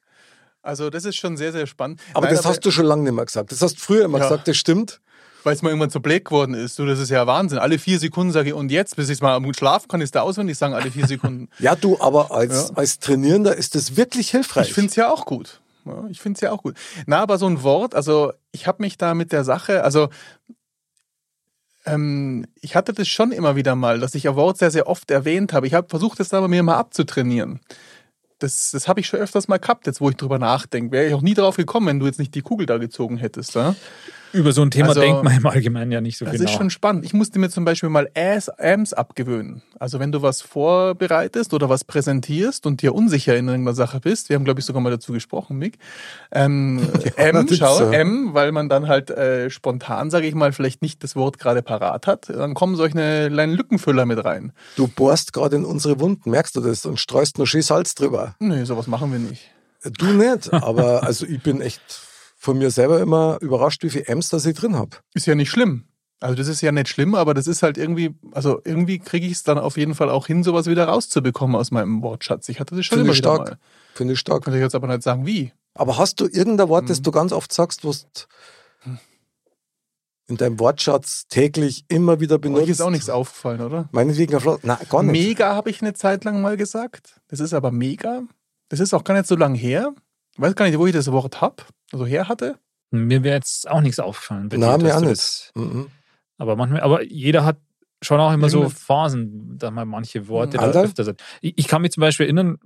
Also, das ist schon sehr, sehr spannend. Aber Nein, das hast du schon lange nicht mehr gesagt. Das hast du früher immer Ja. gesagt, das stimmt. Weil es mir irgendwann zu blöd geworden ist. Du, das ist ja Wahnsinn. Alle vier Sekunden sage ich und jetzt, bis ich mal am schlafen kann, ist da auswendig sagen, alle vier Sekunden. Ja, du, aber als, Ja. als Trainierender ist das wirklich hilfreich. Ich finde es ja auch gut. Ja, ich finde es ja auch gut. Na, aber so ein Wort, also ich habe mich da mit der Sache, also ähm, ich hatte das schon immer wieder mal, dass ich ein Wort sehr, sehr oft erwähnt habe. Ich habe versucht, das aber mir mal abzutrainieren. Das, das habe ich schon öfters mal gehabt, jetzt wo ich drüber nachdenke. Wäre ich auch nie drauf gekommen, wenn du jetzt nicht die Kugel da gezogen hättest. Ja? Über so ein Thema Also, denkt man im Allgemeinen ja nicht so Das genau. ist schon spannend. Ich musste mir zum Beispiel mal Ams abgewöhnen. Also wenn du was vorbereitest oder was präsentierst und dir unsicher in irgendeiner Sache bist, wir haben glaube ich sogar mal dazu gesprochen, Mick. Ähm, M, natürlich, schau, ja. M, weil man dann halt äh, spontan, sage ich mal, vielleicht nicht das Wort gerade parat hat, dann kommen solche kleinen Lückenfüller mit rein. Du bohrst gerade in unsere Wunden, merkst du das? Und streust nur schön Salz drüber. Nee, sowas machen wir nicht. Du nicht, aber also ich bin echt von mir selber immer überrascht, wie viel M's das ich drin habe. Ist ja nicht schlimm. Also das ist ja nicht schlimm, aber das ist halt irgendwie, also irgendwie kriege ich es dann auf jeden Fall auch hin, sowas wieder rauszubekommen aus meinem Wortschatz. Ich hatte das schon Finde immer ich stark. mal. Finde ich stark. Kann ich jetzt aber nicht sagen, wie. Aber hast du irgendein Wort, Mhm. das du ganz oft sagst, was in deinem Wortschatz täglich immer wieder benutzt? Euch ist auch nichts aufgefallen, oder? Meinetwegen Laut. Nein, gar nicht. Mega habe ich eine Zeit lang mal gesagt. Das ist aber mega. Das ist auch gar nicht so lang her. Ich weiß gar nicht, wo ich das Wort habe, also her hatte. Mir wäre jetzt auch nichts aufgefallen. dir, Nein, mir auch nicht. das- Mhm. Aber manchmal, aber jeder hat schon auch immer so Irgendeine- Phasen, dass man manche Worte da Anderl? öfter sagt. Ich, ich kann mich zum Beispiel erinnern,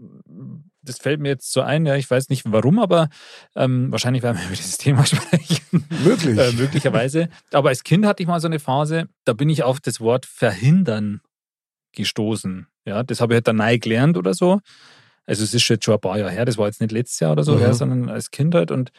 das fällt mir jetzt so ein, ja, ich weiß nicht warum, aber ähm, wahrscheinlich werden wir über dieses Thema sprechen. Möglich. äh, möglicherweise. Aber als Kind hatte ich mal so eine Phase, da bin ich auf das Wort verhindern gestoßen. Ja, das habe ich halt dann neu gelernt oder so. Also es ist jetzt schon ein paar Jahre her, das war jetzt nicht letztes Jahr oder so, Mhm. her, sondern als Kind halt. Und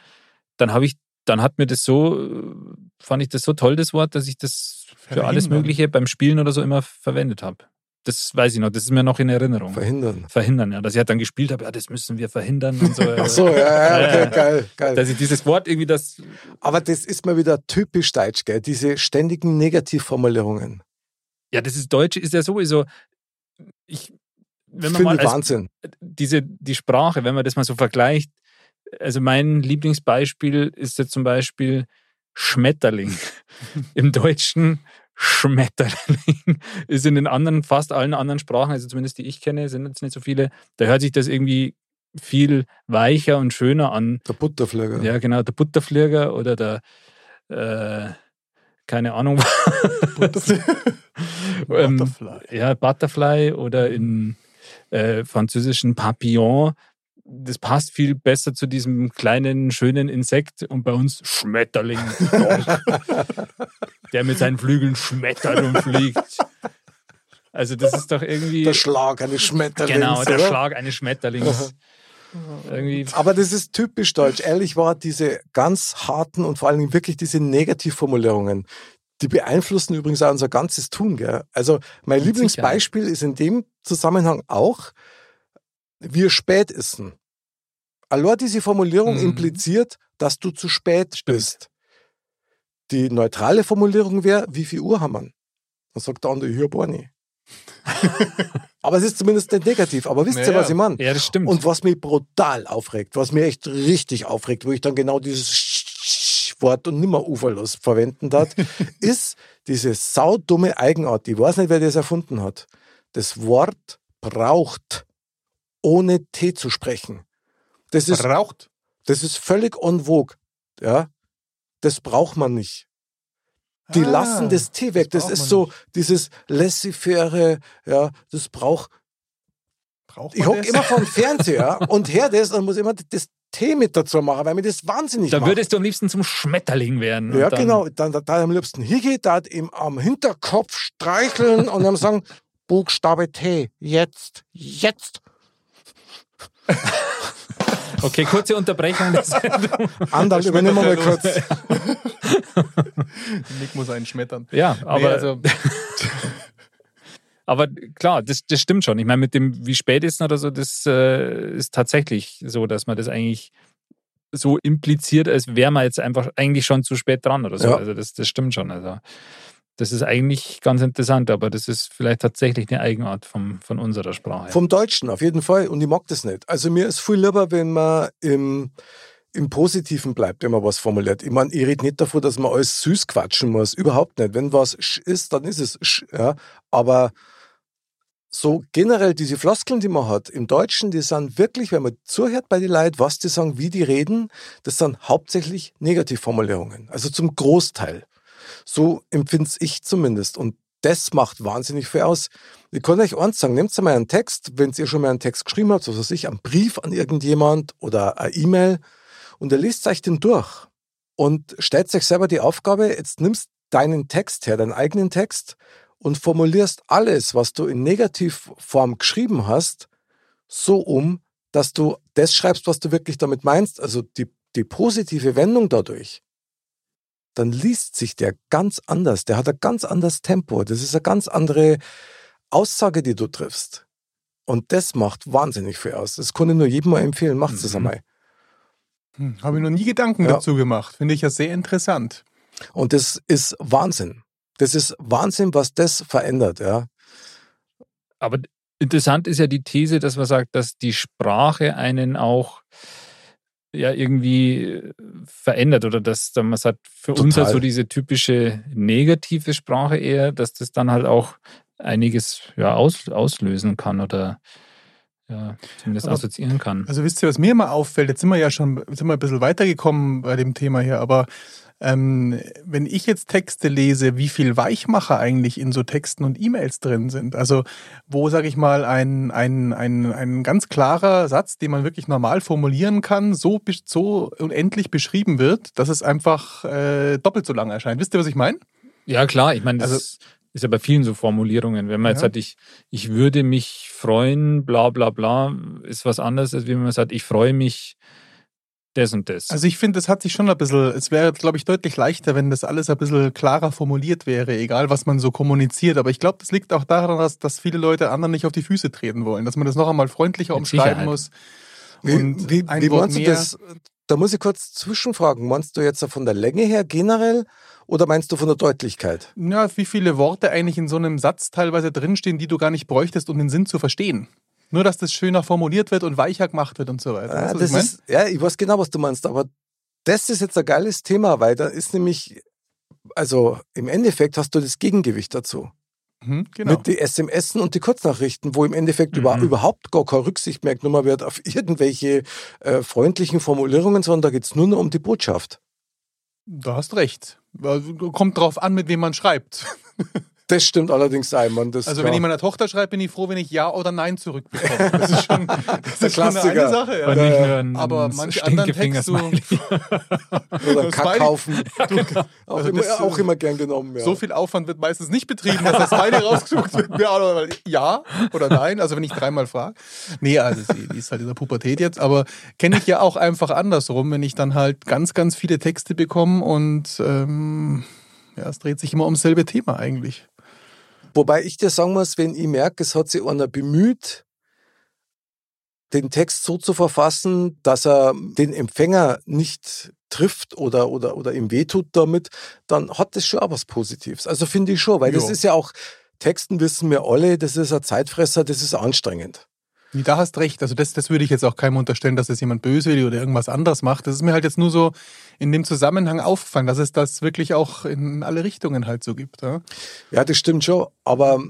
dann habe ich, dann hat mir das so, äh, fand ich das so toll, das Wort, dass ich das für alles Verhindern. Mögliche beim Spielen oder so immer verwendet habe. Das weiß ich noch, das ist mir noch in Erinnerung. Verhindern. Verhindern, ja. Dass ich halt dann gespielt habe, ja, das müssen wir verhindern und so. Ach so, ja, ja, Ja, okay, geil, geil. Dass ich dieses Wort irgendwie das Aber das ist mal wieder typisch deutsch, gell? Diese ständigen Negativformulierungen. Ja, das ist Deutsche ist ja sowieso. Ich, wenn man Finde mal Wahnsinn. diese die Sprache, wenn man das mal so vergleicht, also mein Lieblingsbeispiel ist jetzt zum Beispiel Schmetterling. Im Deutschen Schmetterling ist in den anderen, fast allen anderen Sprachen, also zumindest die ich kenne, sind jetzt nicht so viele, da hört sich das irgendwie viel weicher und schöner an. Der Butterflieger. Ja, genau, der Butterflieger oder der, äh, keine Ahnung, ähm, Butterfly. ja, Butterfly oder in äh, französischen Papillon. das passt viel besser zu diesem kleinen, schönen Insekt und bei uns Schmetterling. der mit seinen Flügeln schmettert und fliegt. Also das ist doch irgendwie... Der Schlag eines Schmetterlings. Genau, der oder? Schlag eines Schmetterlings. irgendwie Aber das ist typisch deutsch. Ehrlich war, diese ganz harten und vor allen Dingen wirklich diese Negativformulierungen, die beeinflussen übrigens auch unser ganzes Tun. Gell? Also mein Mit Lieblingsbeispiel ist in dem Zusammenhang auch, wir spät essen. Allein diese Formulierung Mhm. impliziert, dass du zu spät bist. Die neutrale Formulierung wäre, wie viel Uhr haben wir? Dann sagt der andere, hier, Borni. aber es ist zumindest nicht negativ. Aber wisst ihr, Naja. was ich meine? Ja, das stimmt. Und was mich brutal aufregt, was mich echt richtig aufregt, wo ich dann genau dieses Wort und nimmer uferlos verwenden darf, ist diese saudumme Eigenart. Ich weiß nicht, wer das erfunden hat. Das Wort braucht, ohne T zu sprechen. Das ist, Braucht. das ist völlig en vogue. Ja? Das braucht man nicht. Die Ah, lassen das T weg. Das, braucht ist so nicht. dieses laissez-faire, ja, das braucht Braucht ich man hocke das? immer vor dem Fernseher und her das und muss immer das Tee mit dazu machen, weil mir das wahnsinnig da macht. würdest du am liebsten zum Schmetterling werden. ja, dann, genau. Dann, da, da am liebsten hingehen, da ihm am Hinterkopf streicheln und dann sagen, Buchstabe T, jetzt, jetzt. Okay, kurze Unterbrechung. der Sendung. Andal, übernehmen wir mal kurz. Nick muss einen schmettern. ja, aber, Nee, also, aber klar, das, das stimmt schon. Ich meine, mit dem, wie spät ist oder so, das äh, ist tatsächlich so, dass man das eigentlich so impliziert, als wäre man jetzt einfach eigentlich schon zu spät dran oder so. Ja. Also das, das stimmt schon. Also das ist eigentlich ganz interessant, aber das ist vielleicht tatsächlich eine Eigenart vom, von unserer Sprache. Vom Deutschen auf jeden Fall und ich mag das nicht. Also mir ist viel lieber, wenn man im, im Positiven bleibt, wenn man was formuliert. Ich meine, ich rede nicht davon, dass man alles süß quatschen muss. Überhaupt nicht. Wenn was sch ist, dann ist es sch, ja. Aber so generell diese Floskeln, die man hat im Deutschen, die sind wirklich, wenn man zuhört bei den Leuten, was die sagen, wie die reden, das sind hauptsächlich Negativformulierungen. Also zum Großteil. So empfinde ich zumindest. Und das macht wahnsinnig viel aus. Ich kann euch eins sagen, nehmt mal einen Text, wenn ihr schon mal einen Text geschrieben habt, was weiß ich, einen Brief an irgendjemand oder eine E-Mail und ihr lest euch den durch und stellt euch selber die Aufgabe, jetzt nimmst deinen Text her, deinen eigenen Text und formulierst alles, was du in Negativform geschrieben hast, so um, dass du das schreibst, was du wirklich damit meinst, also die, die positive Wendung dadurch, dann liest sich der ganz anders. Der hat ein ganz anderes Tempo. Das ist eine ganz andere Aussage, die du triffst. Und das macht wahnsinnig viel aus. Das kann ich nur jedem mal empfehlen. Macht es Mhm. einmal. hm, habe ich noch nie Gedanken Ja. dazu gemacht. Finde ich ja sehr interessant. Und das ist Wahnsinn. Das ist Wahnsinn, was das verändert, ja. Aber interessant ist ja die These, dass man sagt, dass die Sprache einen auch ja irgendwie äh, verändert oder dass man sagt, für uns Total. halt so diese typische negative Sprache eher, dass das dann halt auch einiges ja, aus, auslösen kann oder ja, zumindest Aber- assoziieren kann. Also wisst ihr, was mir immer auffällt, jetzt sind wir ja schon sind wir ein bisschen weitergekommen bei dem Thema hier, aber ähm, wenn ich jetzt Texte lese, wie viel Weichmacher eigentlich in so Texten und E-Mails drin sind. Also wo, sage ich mal, ein, ein, ein, ein ganz klarer Satz, den man wirklich normal formulieren kann, so, so unendlich beschrieben wird, dass es einfach äh, doppelt so lang erscheint. Wisst ihr, was ich meine? Ja, klar, ich meine, das Also- ist ja bei vielen so Formulierungen. Wenn man jetzt Ja. sagt, ich, ich würde mich freuen, bla bla bla, ist was anderes, als wenn man sagt, ich freue mich das und das. Also ich finde, es hat sich schon ein bisschen, es wäre, glaube ich, deutlich leichter, wenn das alles ein bisschen klarer formuliert wäre, egal was man so kommuniziert. Aber ich glaube, das liegt auch daran, dass, dass viele Leute anderen nicht auf die Füße treten wollen, dass man das noch einmal freundlicher Mit umschreiben Sicherheit. muss. Wie, Und wie, wie Wort meinst du das? Da muss ich kurz zwischenfragen. Meinst du jetzt von der Länge her generell oder meinst du von der Deutlichkeit? Ja, wie viele Worte eigentlich in so einem Satz teilweise drinstehen, die du gar nicht bräuchtest, um den Sinn zu verstehen. Nur, dass das schöner formuliert wird und weicher gemacht wird und so weiter. Ah, Weißt du, was das ich mein? ist, ja, ich weiß genau, was du meinst, aber das ist jetzt ein geiles Thema, weil da ist nämlich, also im Endeffekt hast du das Gegengewicht dazu. Mhm, genau. Mit den SMS und die Kurznachrichten, wo im Endeffekt Mhm. überhaupt gar keine Rücksicht mehr genommen wird auf irgendwelche äh, freundlichen Formulierungen, sondern da geht es nur noch um die Botschaft. Da hast recht. Also, Kommt drauf an, mit wem man schreibt. Das stimmt allerdings einmal. Das Also wenn ich meiner Tochter schreibe, bin ich froh, wenn ich Ja oder Nein zurückbekomme. Das ist schon, das ist schon eine, Sache. Ja. Ein Aber manche anderen Texte, so, Oder Kackhaufen. auch, Also immer, das, auch immer gern genommen. Ja. so viel Aufwand wird meistens nicht betrieben, dass das Smiley rausgesucht wird. Ja oder, ja nein, also wenn ich dreimal frage. Nee, also sie, die ist halt in der Pubertät jetzt, aber kenne ich ja auch einfach andersrum, wenn ich dann halt ganz, ganz viele Texte bekomme und ähm, ja, es dreht sich immer ums selbe Thema eigentlich. Wobei ich dir sagen muss, wenn ich merke, es hat sich einer bemüht, den Text so zu verfassen, dass er den Empfänger nicht trifft oder, oder, oder ihm wehtut damit, dann hat das schon auch was Positives. Also finde ich schon, weil das Ja. ist ja auch, Texten wissen wir alle, das ist ein Zeitfresser, das ist anstrengend. Da hast recht. Also das, das würde ich jetzt auch keinem unterstellen, dass es jemand böswillig oder irgendwas anderes macht. Das ist mir halt jetzt nur so in dem Zusammenhang aufgefallen, dass es das wirklich auch in alle Richtungen halt so gibt. Ja? Ja, das stimmt schon, aber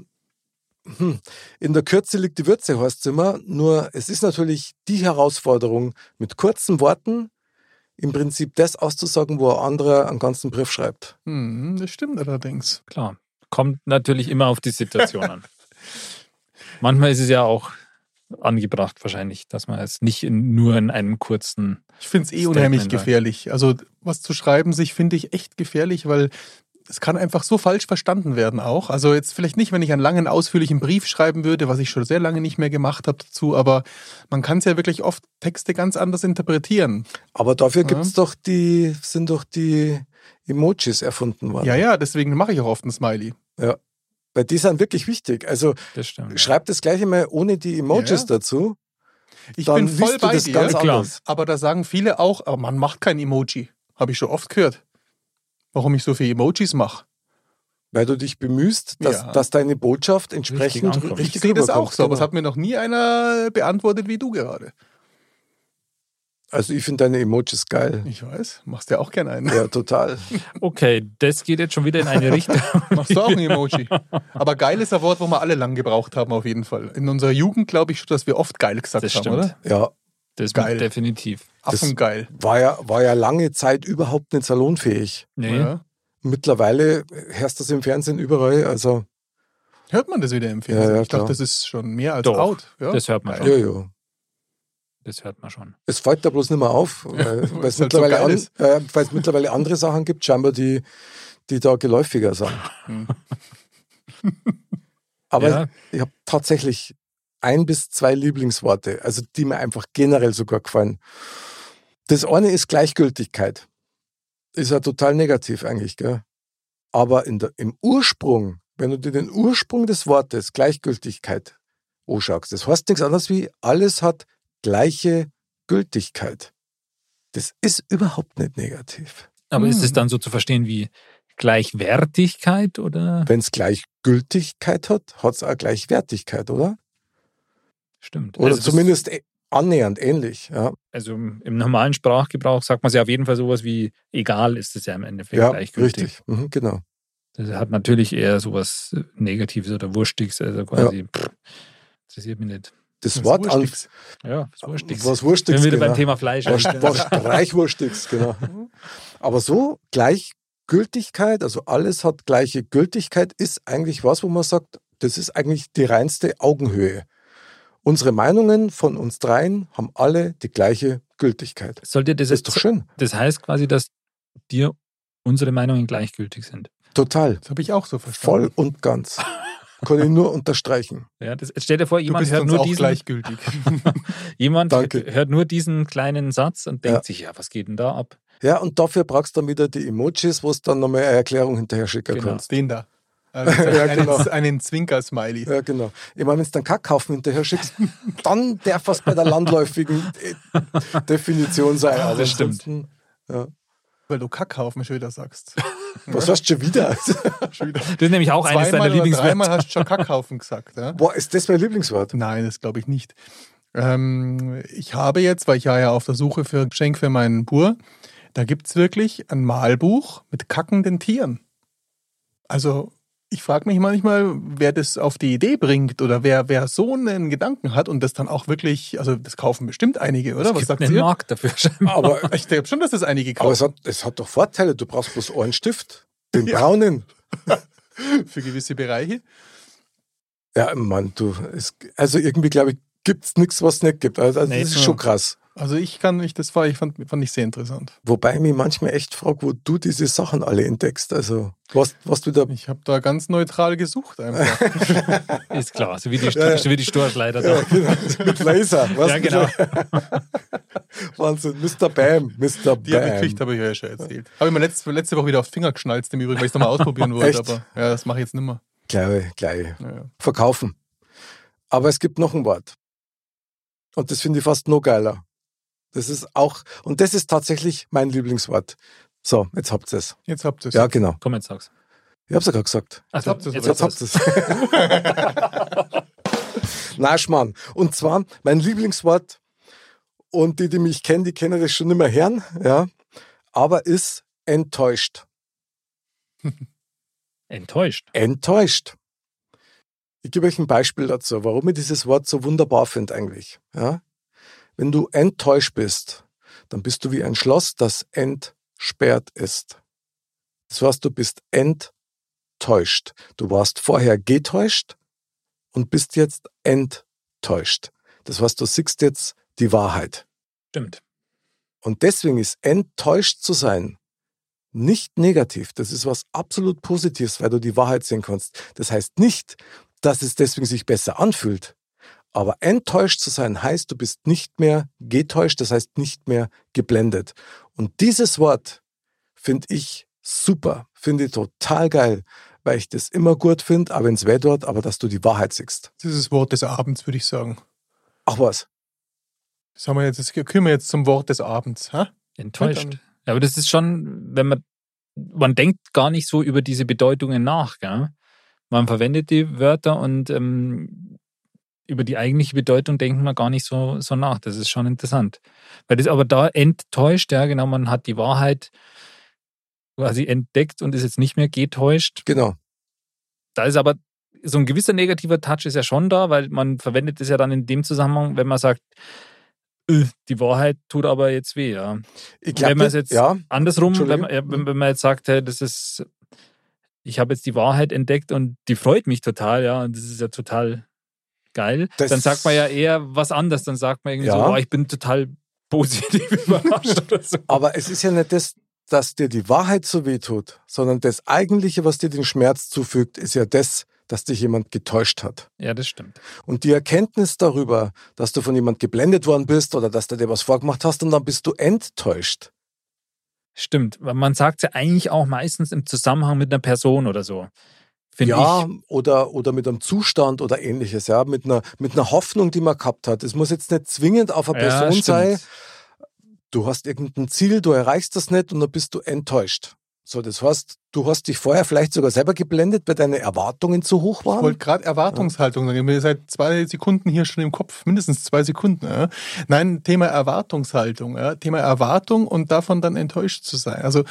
hm, in der Kürze liegt die Würze, heißt es immer. Nur es ist natürlich die Herausforderung, mit kurzen Worten im Prinzip das auszusagen, wo ein anderer einen ganzen Brief schreibt. Hm, das stimmt allerdings. Klar. Kommt natürlich immer auf die Situation an. Manchmal ist es ja auch angebracht, wahrscheinlich, dass man es nicht in, nur in einem kurzen. Ich finde es eh Statement unheimlich gefährlich. Also was zu schreiben sich finde ich echt gefährlich, weil es kann einfach so falsch verstanden werden auch. Also jetzt vielleicht nicht, wenn ich einen langen, ausführlichen Brief schreiben würde, was ich schon sehr lange nicht mehr gemacht habe dazu, aber man kann es ja wirklich oft Texte ganz anders interpretieren. Aber dafür Ja. gibt's doch die, sind doch die Emojis erfunden worden. Ja, ja, deswegen mache ich auch oft ein Smiley. Weil die sind wirklich wichtig. Also Das stimmt. schreib das gleiche mal ohne die Emojis Ja. dazu. Ich dann bin voll bei dir, ganz Klar. anders. aber da sagen viele auch, aber man macht kein Emoji. Habe ich schon oft gehört. Warum ich so viele Emojis mache. Weil du dich bemühst, dass, Ja. dass deine Botschaft entsprechend ankommt. richtig, Ich sehe das auch so, aber es Genau. hat mir noch nie einer beantwortet wie du gerade. Also ich finde deine Emojis geil. Ich weiß, machst ja auch gerne einen. Ja, total. Okay, das geht jetzt schon wieder in eine Richtung. Machst du auch ein Emoji? Aber geil ist ein Wort, wo wir alle lang gebraucht haben, auf jeden Fall. In unserer Jugend glaube ich schon, dass wir oft geil gesagt Das haben, stimmt. oder? Ja, Das Geil. definitiv. Das- Affengeil. war ja, war ja lange Zeit überhaupt nicht salonfähig. Nee. Ja. Mittlerweile hörst du das im Fernsehen überall. Also, Hört man das wieder im Fernsehen? Ja, ja, ich dachte, klar. das ist schon mehr als Doch, out. Ja? Das hört man ja, schon. ja. Das hört man schon. Es fällt da bloß nicht mehr auf, weil weil es halt so mittlerweile, geil an, äh, mittlerweile andere Sachen gibt, scheinbar, die, die da geläufiger sind. Aber Ja. ich habe tatsächlich ein bis zwei Lieblingsworte, also die mir einfach generell sogar gefallen. Das eine ist Gleichgültigkeit. Ist ja total negativ eigentlich, gell? Aber der, im Ursprung, wenn du dir den Ursprung des Wortes Gleichgültigkeit anschaust, das heißt nichts anderes wie, alles hat gleiche Gültigkeit. Das ist überhaupt nicht negativ. Aber ist es Hm. dann so zu verstehen wie Gleichwertigkeit oder? Wenn es Gleichgültigkeit hat, hat es auch Gleichwertigkeit, oder? Stimmt. Oder Also zumindest ä- annähernd ähnlich. Ja. Also im normalen Sprachgebrauch sagt man ja auf jeden Fall sowas wie egal ist es ja im Endeffekt Ja, gleichgültig. richtig. Mhm, genau. Das hat natürlich eher sowas Negatives oder Wurstiges, also quasi pff, interessiert mich nicht. Das Was Wort an. Ja, was Wurstiges. was Wurstiges. wieder Genau. beim Thema Fleisch. Was, was Streichwurstiges, genau. Aber so Gleichgültigkeit, also alles hat gleiche Gültigkeit, ist eigentlich was, wo man sagt, das ist eigentlich die reinste Augenhöhe. Unsere Meinungen von uns dreien haben alle die gleiche Gültigkeit. Sollte das Das ist doch schön. das heißt quasi, dass dir unsere Meinungen gleichgültig sind. Total. Das habe ich auch so verstanden. Voll und ganz. Kann ich nur unterstreichen. Ja, das, jetzt stell dir vor, jemand hört nur diesen, gleichgültig. jemand Danke. hört nur diesen kleinen Satz und denkt Ja. sich, ja, was geht denn da ab? Ja, und dafür brauchst du dann wieder die Emojis, wo es dann nochmal eine Erklärung hinterher schicken Genau. kannst. Den da. Also Ja, einen, genau. einen Zwinker-Smiley. Ja, genau. Ich meine, wenn du dann Kackhaufen hinterher schickst, dann darf es bei der landläufigen äh, Definition sein. Aber das stimmt. Ja. Weil du Kackhaufen schon wieder sagst. Was hast du schon wieder? Schon wieder. Das ist nämlich auch eines deiner Lieblingswörter. dreimal hast du schon Kackhaufen gesagt. Ja? Boah, ist das mein Lieblingswort? Nein, das glaube ich nicht. Ähm, ich habe jetzt, weil ich war ja auf der Suche für ein Geschenk für meinen Bur, da gibt es wirklich ein Malbuch mit kackenden Tieren. Also ich frage mich manchmal, wer das auf die Idee bringt oder wer, wer so einen Gedanken hat und das dann auch wirklich, also das kaufen bestimmt einige, oder? Es Was gibt sagt einen ihr? Markt dafür scheinbar. Aber, Ich glaube schon, dass das einige aber kaufen. es, hat, es hat doch Vorteile. Du brauchst bloß einen Stift. Den braunen. Für gewisse Bereiche. Ja, Mann, du, es, also irgendwie glaube ich, gibt es nichts, was es nicht gibt. Also, also Nee, das ist so. schon krass. Also ich kann nicht, das war, ich fand, fand ich sehr interessant. Wobei ich mich manchmal echt frage, wo du diese Sachen alle entdeckst. Also, was, was du da. Ich habe da ganz neutral gesucht einfach. Ist klar, so wie die, Ja, ja. wie die Storchleiter da. genau, mit Laser. Was Ja, genau. Wahnsinn. Mr. Bam. Mr. Die habe ich Bam. gekriegt, habe ich euch ja schon erzählt. Habe ich mir letzte, letzte Woche wieder auf den Finger geschnalzt, im Übrigen, weil ich es nochmal ausprobieren wollte. Echt? Aber ja, das mache ich jetzt nicht mehr. Gleich, gleich. Ja, ja. Verkaufen. Aber es gibt noch ein Wort. Und das finde ich fast noch geiler. Das ist auch, und das ist tatsächlich mein Lieblingswort. So, jetzt habt ihr es. Jetzt habt ihr es. Ja, genau. Komm, jetzt sag's. Ich hab's ja gerade gesagt. Also, habt ihr's jetzt Jetzt habt ihr es. Na, Schmarrn. Und zwar mein Lieblingswort, und die, die mich kennen, die kennen das schon immer hören, ja, aber ist enttäuscht. Enttäuscht. Enttäuscht. Ich gebe euch ein Beispiel dazu, warum ich dieses Wort so wunderbar finde eigentlich. Ja? Wenn du enttäuscht bist, dann bist du wie ein Schloss, das entsperrt ist. Das heißt, du bist enttäuscht. Du warst vorher getäuscht und bist jetzt enttäuscht. Das heißt, du siehst jetzt die Wahrheit. Stimmt. Und deswegen ist enttäuscht zu sein nicht negativ. Das ist was absolut Positives, weil du die Wahrheit sehen kannst. Das heißt nicht, dass es deswegen sich besser anfühlt. Aber enttäuscht zu sein heißt, du bist nicht mehr getäuscht, das heißt nicht mehr geblendet. Und dieses Wort finde ich super, finde ich total geil, weil ich das immer gut finde, aber ins weh dort, aber dass du die Wahrheit siehst. Das ist das Wort des Abends, würde ich sagen. Ach was? Das, haben wir jetzt, das können wir jetzt zum Wort des Abends. Ha? Enttäuscht. Ja, aber das ist schon, wenn man, man denkt gar nicht so über diese Bedeutungen nach. Gell? Man verwendet die Wörter und ähm, über die eigentliche Bedeutung denkt man gar nicht so, so nach. Das ist schon interessant. Weil das aber da enttäuscht, ja, genau, man hat die Wahrheit quasi entdeckt und ist jetzt nicht mehr getäuscht. Genau. Da ist aber so ein gewisser negativer Touch ist ja schon da, weil man verwendet es ja dann in dem Zusammenhang, wenn man sagt, äh, die Wahrheit tut aber jetzt weh, ja. Ich Wenn man glaube, es jetzt- ja, Andersrum, wenn man, wenn man jetzt sagt, hey, das ist, ich habe jetzt die Wahrheit entdeckt und die freut mich total, ja, und das ist ja total geil, Das- dann sagt man ja eher was anderes. Dann sagt man irgendwie Ja. so, oh, ich bin total positiv überrascht oder so. Aber es ist ja nicht das, dass dir die Wahrheit so weh tut, sondern das Eigentliche, was dir den Schmerz zufügt, ist ja das, dass dich jemand getäuscht hat. Ja, das stimmt. Und die Erkenntnis darüber, dass du von jemand geblendet worden bist oder dass du dir was vorgemacht hast und dann bist du enttäuscht. Stimmt. Weil man sagt ja eigentlich auch meistens im Zusammenhang mit einer Person oder so. Finde Ja, ich. oder, oder mit einem Zustand oder ähnliches, ja, mit einer, mit einer Hoffnung, die man gehabt hat. Es muss jetzt nicht zwingend auf eine Ja, Person sein. Du hast irgendein Ziel, du erreichst das nicht und dann bist du enttäuscht. So, das heißt, du hast dich vorher vielleicht sogar selber geblendet, weil deine Erwartungen zu hoch Ich waren. wollte gerade Erwartungshaltung sagen. Ihr seid zwei Sekunden hier schon im Kopf, mindestens zwei Sekunden. Ja? Nein, Thema Erwartungshaltung. Ja? Thema Erwartung und davon dann enttäuscht zu sein. Also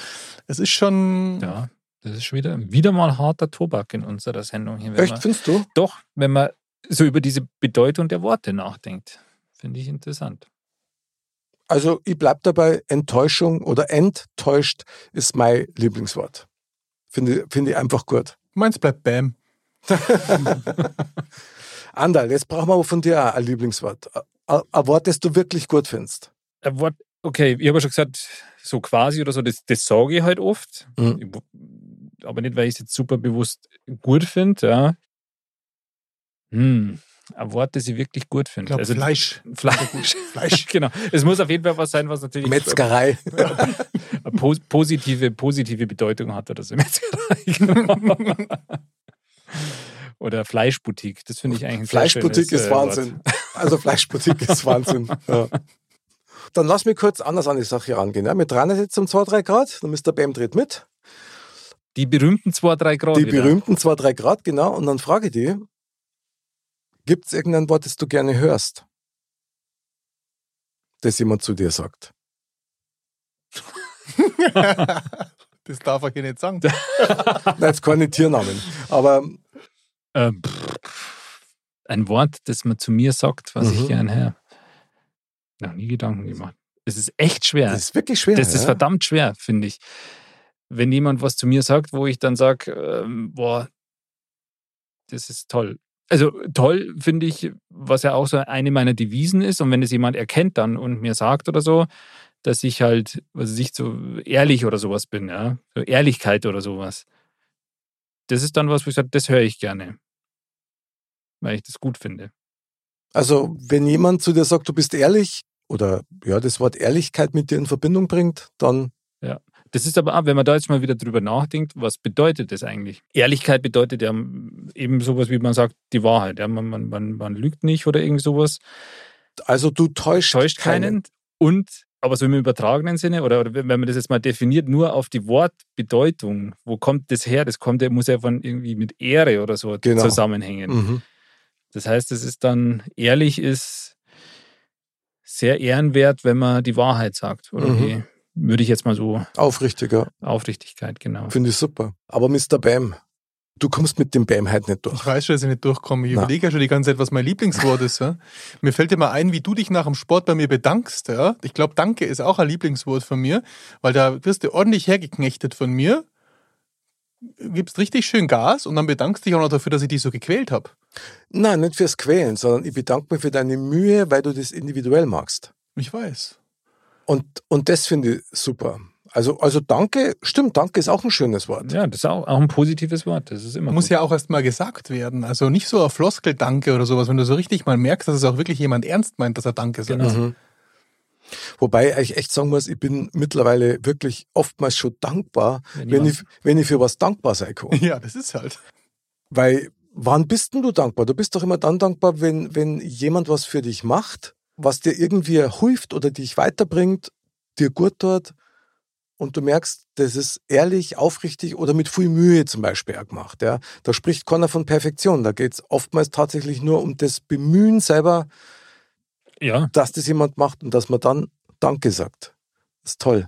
es ist schon. Ja, das ist schon wieder, wieder mal harter Tobak in unserer Sendung hier. Echt, man, findest du? doch, wenn man so über diese Bedeutung der Worte nachdenkt. Finde ich interessant. Also ich bleib dabei, Enttäuschung oder enttäuscht ist mein Lieblingswort. Finde finde ich einfach gut. Meins bleibt Bam. Andal, jetzt brauchen wir aber von dir auch ein Lieblingswort. Ein ein Wort, das du wirklich gut findest. Ein Wort, okay, ich habe ja schon gesagt, so quasi oder so, das, das sage ich halt oft. Mhm. Ich- Aber nicht, weil ich es jetzt super bewusst gut finde, ja. Hm, ein Wort, das ich wirklich gut Ich finde. glaube, Also Fleisch. Fleisch. Fleisch. genau. Es muss auf jeden Fall was sein, was natürlich Metzgerei. eine pos positive, positive Bedeutung hat oder so. Metzgerei. Oder Fleischboutique, das finde ich eigentlich ein Fleischboutique schönes, ist äh, Wahnsinn. Also Fleischboutique ist Wahnsinn. Ja. Dann lass mich kurz anders an die Sache rangehen. Ja, wir drehen es jetzt um 2, 3 Grad. Der Mr. Bam dreht mit. Die berühmten 2, 3 Grad. Die wieder. berühmten 2, 3 Grad, genau. Und dann frage ich dich, gibt es irgendein Wort, das du gerne hörst? Das jemand zu dir sagt. das darf ich hier nicht sagen. Na, jetzt keine Tiernamen. Aber Ähm, pff, ein Wort, das man zu mir sagt, was Mhm. ich gern höre. Noch nie Gedanken gemacht. Es ist echt schwer. das ist wirklich schwer. Das ist ja. verdammt schwer, finde ich. Wenn jemand was zu mir sagt, wo ich dann sage, ähm, boah, das ist toll. Also toll finde ich, was ja auch so eine meiner Devisen ist. Und wenn es jemand erkennt dann und mir sagt oder so, dass ich halt, was weiß ich, so ehrlich oder sowas bin, ja, so Ehrlichkeit oder sowas. Das ist dann was, wo ich sage, das höre ich gerne, weil ich das gut finde. Also, wenn jemand zu dir sagt, du bist ehrlich oder ja, das Wort Ehrlichkeit mit dir in Verbindung bringt, dann Ja. Das ist aber auch, wenn man da jetzt mal wieder drüber nachdenkt, was bedeutet das eigentlich? Ehrlichkeit bedeutet ja eben sowas, wie man sagt, die Wahrheit. Ja, man, man, man, man lügt nicht oder irgend sowas, also du täuscht, täuscht keinen. Und, aber so im übertragenen Sinne, oder, oder wenn man das jetzt mal definiert, nur auf die Wortbedeutung, wo kommt das her? Das kommt muss ja von irgendwie mit Ehre oder so Genau. zusammenhängen. Mhm. Das heißt, es ist dann, ehrlich ist sehr ehrenwert, wenn man die Wahrheit sagt. Oder Mhm. wie würde ich jetzt mal so Aufrichtiger, Aufrichtigkeit, genau. finde ich super. Aber Mr. Bam, du kommst mit dem Bam halt nicht Ich durch. weiß schon, dass ich nicht durchkomme. Ich Na. überlege ja schon die ganze Zeit, was mein Lieblingswort ist. Ja? Mir fällt mal ein, wie du dich nach dem Sport bei mir bedankst. Ja? Ich glaube, Danke ist auch ein Lieblingswort von mir, weil da wirst du ordentlich hergeknechtet von mir, gibst richtig schön Gas und dann bedankst dich auch noch dafür, dass ich dich so gequält habe. Nein, nicht fürs Quälen, sondern ich bedanke mich für deine Mühe, weil du das individuell magst. Ich weiß. Und, und das finde ich super. Also, also danke, stimmt, danke ist auch ein schönes Wort. Ja, das ist auch, auch ein positives Wort. Das ist immer Muss gut. ja auch erst mal gesagt werden. Also nicht so ein Floskel-Danke oder sowas, wenn du so richtig mal merkst, dass es auch wirklich jemand ernst meint, dass er Danke sagt. Genau. Mhm. Wobei ich echt sagen muss, ich bin mittlerweile wirklich oftmals schon dankbar, Wenn wenn ich, wenn ich für was dankbar sein kann. Ja, das ist halt. Weil, wann bist denn du dankbar? Du bist doch immer dann dankbar, wenn, wenn jemand was für dich macht, was dir irgendwie hilft oder dich weiterbringt, dir gut tut und du merkst, das ist ehrlich, aufrichtig oder mit viel Mühe zum Beispiel auch gemacht. Ja. Da spricht keiner von Perfektion. Da geht es oftmals tatsächlich nur um das Bemühen selber, Ja, dass das jemand macht und dass man dann Danke sagt. Das ist toll.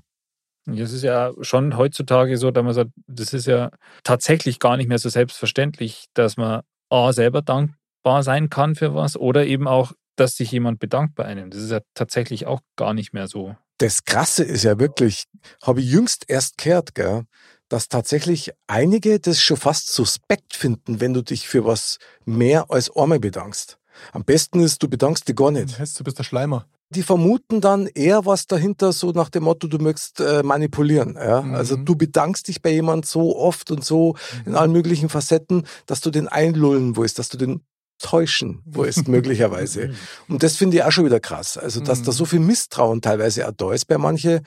das ist ja schon heutzutage so, dass man sagt, das ist ja tatsächlich gar nicht mehr so selbstverständlich, dass man A, selber dankbar sein kann für was oder eben auch, dass sich jemand bedankt bei einem. Das ist ja tatsächlich auch gar nicht mehr so. Das Krasse ist ja wirklich, habe ich jüngst erst gehört, gell, dass tatsächlich einige das schon fast suspekt finden, wenn du dich für was mehr als einmal bedankst. Am besten ist, du bedankst dich gar Das nicht. heißt, du bist der Schleimer. Die vermuten dann eher was dahinter, so nach dem Motto, du möchtest äh, manipulieren. Ja? Mhm. Also du bedankst dich bei jemand so oft und so in allen möglichen Facetten, dass du den einlullen willst, dass du den täuschen willst, möglicherweise. Und das finde ich auch schon wieder krass. Also, dass da Mhm. so viel Misstrauen teilweise auch da ist bei manche,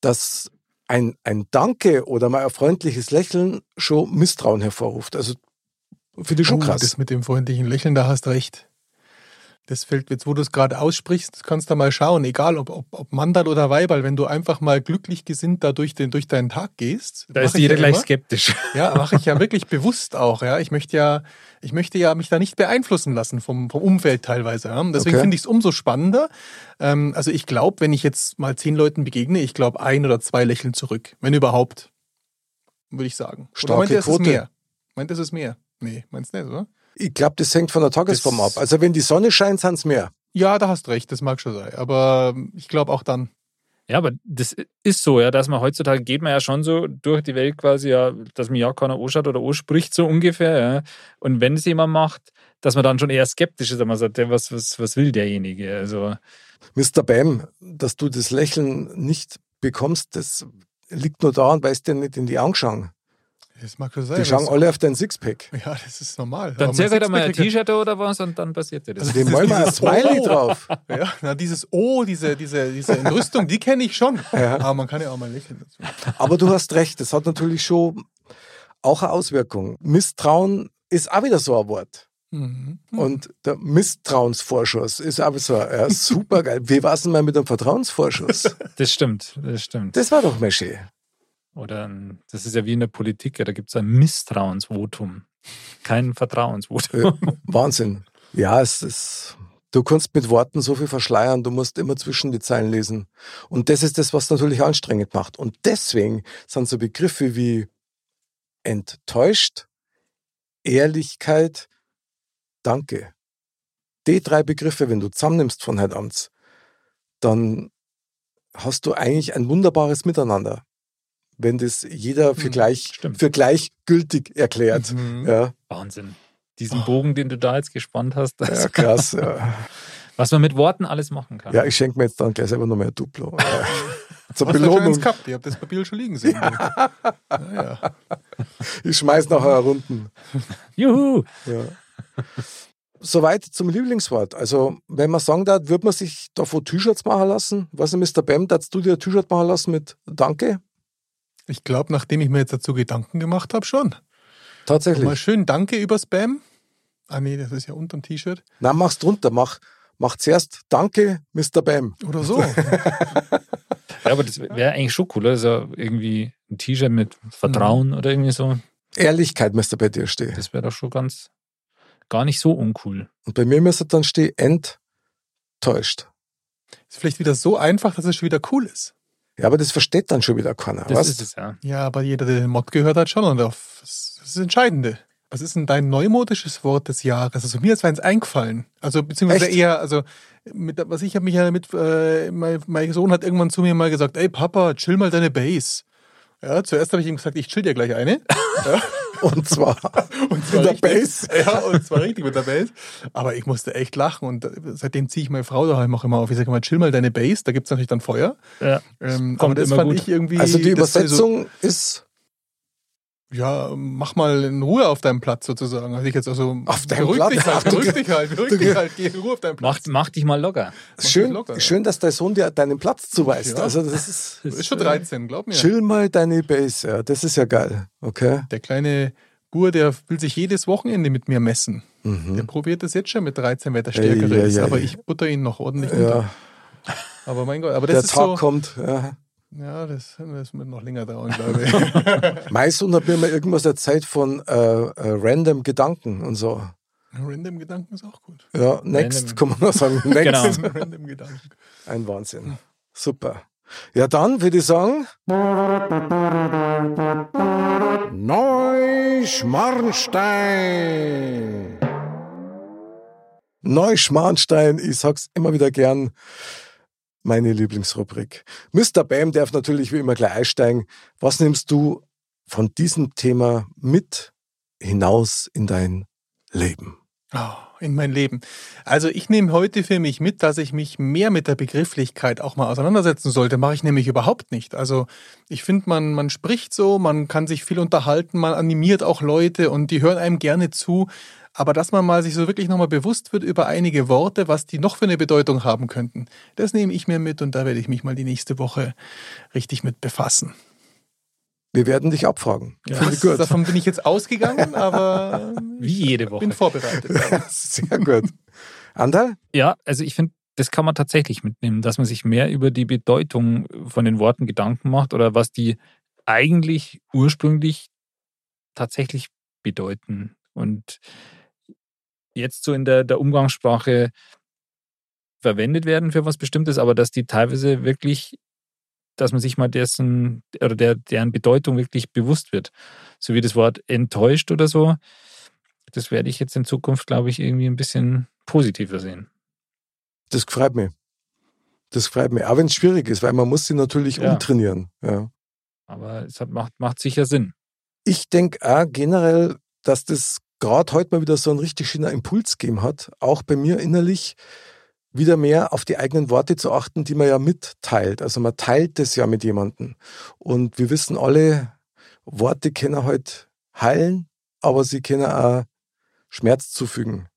dass ein, ein Danke oder mal ein freundliches Lächeln schon Misstrauen hervorruft. Also, finde ich schon Oh, krass. Das mit dem freundlichen Lächeln, da hast recht. Das fällt jetzt, wo du es gerade aussprichst, kannst du mal schauen, egal ob, ob, ob Mandal oder Weiberl, wenn du einfach mal glücklich gesinnt da durch, den, durch deinen Tag gehst. Da ist jeder ja gleich immer. skeptisch. Ja, mache ich ja wirklich bewusst auch. Ja, ich möchte ja, ich möchte ja mich da nicht beeinflussen lassen vom, vom Umfeld teilweise. Ja. Deswegen Okay. finde ich es umso spannender. Ähm, also ich glaube, wenn ich jetzt mal zehn Leuten begegne, ich glaube ein oder zwei lächeln zurück, wenn überhaupt, würde ich sagen. Oder Starke meint ihr, es ist Quote. mehr? Meint ihr, es ist mehr? Nee, meinst du nicht, oder? Ich glaube, das hängt von der Tagesform Das- ab. Also, wenn die Sonne scheint, sind es mehr. Ja, da hast recht, das mag schon sein. Aber ich glaube auch dann. Ja, aber das ist so, ja, dass man heutzutage geht man ja schon so durch die Welt quasi, ja, dass mir ja keiner anschaut oder anspricht, so ungefähr, ja. Und wenn es jemand macht, dass man dann schon eher skeptisch ist, dass man sagt, was, was, was will derjenige? Also, Mr. Bam, dass du das Lächeln nicht bekommst, das liegt nur daran, weil es dir nicht in die Augen schauen. Das mag schon sein. Die schauen alle auf dein Sixpack. Ja, das ist normal. dann Aber mein halt mal ein T-Shirt oder was und dann passiert dir das. Also Dem Das wollen wir ein Smiley Oh. drauf. Ja, na, dieses O, diese, diese, diese Entrüstung, die kenne ich schon. Ja. Aber man kann ja auch mal lächeln dazu. Aber du hast recht, das hat natürlich schon auch eine Auswirkung. Misstrauen ist auch wieder so ein Wort. Mhm. Und der Misstrauensvorschuss ist auch so ja, super geil. Wie war es denn mal mit dem Vertrauensvorschuss? Das stimmt, das stimmt. Das war doch mal schön. Oder ein, das ist ja wie in der Politik, ja, da gibt es ein Misstrauensvotum, kein Vertrauensvotum. Wahnsinn. Ja, es ist. Du kannst mit Worten so viel verschleiern, du musst immer zwischen die Zeilen lesen. Und das ist das, was natürlich anstrengend macht. Und deswegen sind so Begriffe wie enttäuscht, Ehrlichkeit, Danke. Die drei Begriffe, wenn du zusammennimmst von heute Abends, dann hast du eigentlich ein wunderbares Miteinander. Wenn das jeder für, Hm, gleich, stimmt. für gleichgültig erklärt. Mhm. Ja, Wahnsinn. Diesen Bogen, den du da jetzt gespannt hast, das, ja, krass. Ja. was man mit Worten alles machen kann. ja, ich schenke mir jetzt dann gleich selber noch mehr Duplo. Zur Belohnung. gehabt? Ihr habt das Papier schon liegen sehen. ja, ja. Ich schmeiß nachher Runden. Juhu! Soweit zum Lieblingswort. Also, wenn man sagen darf, würde man sich davon T-Shirts machen lassen? Was ist Mr. Bam, darfst du dir ein T-Shirt machen lassen mit Danke? Ich glaube, nachdem ich mir jetzt dazu Gedanken gemacht habe, schon. Mal Tatsächlich. schön Danke über Spam. Ah nee, das ist ja unterm T-Shirt. Na, mach's drunter. Mach, mach zuerst Danke, Mr. Bam. Oder so. Ja, aber das wäre eigentlich schon cool. Also irgendwie ein T-Shirt mit Vertrauen oder irgendwie so. Ehrlichkeit müsste bei dir stehen. Das wäre doch schon ganz gar nicht so uncool. Und bei mir müsste dann stehen, enttäuscht. ist vielleicht wieder so einfach, dass es schon wieder cool ist. Ja, aber das versteht dann schon wieder keiner. Das was? ist es ja. Ja, aber jeder, der den Mod gehört hat, schon. Und auf, das ist das Entscheidende. Was ist denn dein neumodisches Wort des Jahres? Also mir ist eins eingefallen. Also beziehungsweise Echt? eher, also mit, was ich habe mich ja mit, äh, mein, mein Sohn hat irgendwann zu mir mal gesagt, ey Papa, chill mal deine Base. Ja, zuerst habe ich ihm gesagt, ich chill dir gleich eine. Ja, Und zwar und in der richtig. Base. Ja, und zwar richtig mit der Base. Aber ich musste echt lachen und seitdem ziehe ich meine Frau daheim auch immer auf. Ich sage mal, chill mal deine Base, da gibt es natürlich dann Feuer. ja. Ähm, aber das fand gut. ich irgendwie. Also die war so- Übersetzung ist ja, mach mal in Ruhe auf deinem Platz sozusagen. Also ich jetzt also Auf deinem beruhig Platz? Dich halt, beruhig dich halt, beruhig dich halt, geh in Ruhe auf deinen Mach, Platz. mach dich mal locker. dich schön, locker, schön, dass dein Sohn dir deinen Platz zuweist. Ja. Also das ist Du bist schon 13, glaub mir. chill mal deine Base. Ja, das ist ja geil. Okay. Der kleine Bur, der will sich jedes Wochenende mit mir messen. Der Mhm. probiert das jetzt schon mit 13, wer der ei, ist. Aber ich butter ihn noch ordentlich unter. Ja, Aber mein Gott, aber das der ist Tag so. kommt. Ja. Ja, das, das wird noch länger dauern, glaube ich. Mein Sohn hat mir mal irgendwas erzählt von äh, äh, random Gedanken und so. Random Gedanken ist auch gut. Ja, next, Random. kann man noch sagen. Next. Genau. Random Gedanken. Ein Wahnsinn. Super. Ja, dann würde ich sagen. Neuschmarnstein. Neuschmarnstein, ich sag's immer wieder gern. Meine Lieblingsrubrik. Mr. Bam darf natürlich wie immer gleich einsteigen. Was nimmst du von diesem Thema mit hinaus in dein Leben? Oh, in mein Leben. Also ich nehme heute für mich mit, dass ich mich mehr mit der Begrifflichkeit auch mal auseinandersetzen sollte. Mache ich nämlich überhaupt nicht. Also ich finde, man, man spricht so, man kann sich viel unterhalten, man animiert auch Leute und die hören einem gerne zu. Aber dass man mal sich so wirklich nochmal bewusst wird über einige Worte, was die noch für eine Bedeutung haben könnten, das nehme ich mir mit und da werde ich mich mal die nächste Woche richtig mit befassen. Wir werden dich abfragen. Ja, Finde ich das, gut. davon bin ich jetzt ausgegangen, aber Wie jede Woche. bin vorbereitet. Sehr gut. Andal? Ja, also ich finde, das kann man tatsächlich mitnehmen, dass man sich mehr über die Bedeutung von den Worten Gedanken macht oder was die eigentlich ursprünglich tatsächlich bedeuten. Und jetzt so in der, der Umgangssprache verwendet werden für was Bestimmtes, aber dass die teilweise wirklich, dass man sich mal dessen oder der, deren Bedeutung wirklich bewusst wird. So wie das Wort enttäuscht oder so. Das werde ich jetzt in Zukunft, glaube ich, irgendwie ein bisschen positiver sehen. Das freut mich. Das freut mich. Auch wenn es schwierig ist, weil man muss sie natürlich Ja. umtrainieren. Ja. Aber es hat, macht, macht sicher Sinn. Ich denke auch generell, dass das gerade heute mal wieder so einen richtig schönen Impuls gegeben hat, auch bei mir innerlich wieder mehr auf die eigenen Worte zu achten, die man ja mitteilt. Also man teilt das ja mit jemandem. Und wir wissen alle, Worte können halt heilen, aber sie können auch Schmerz zufügen.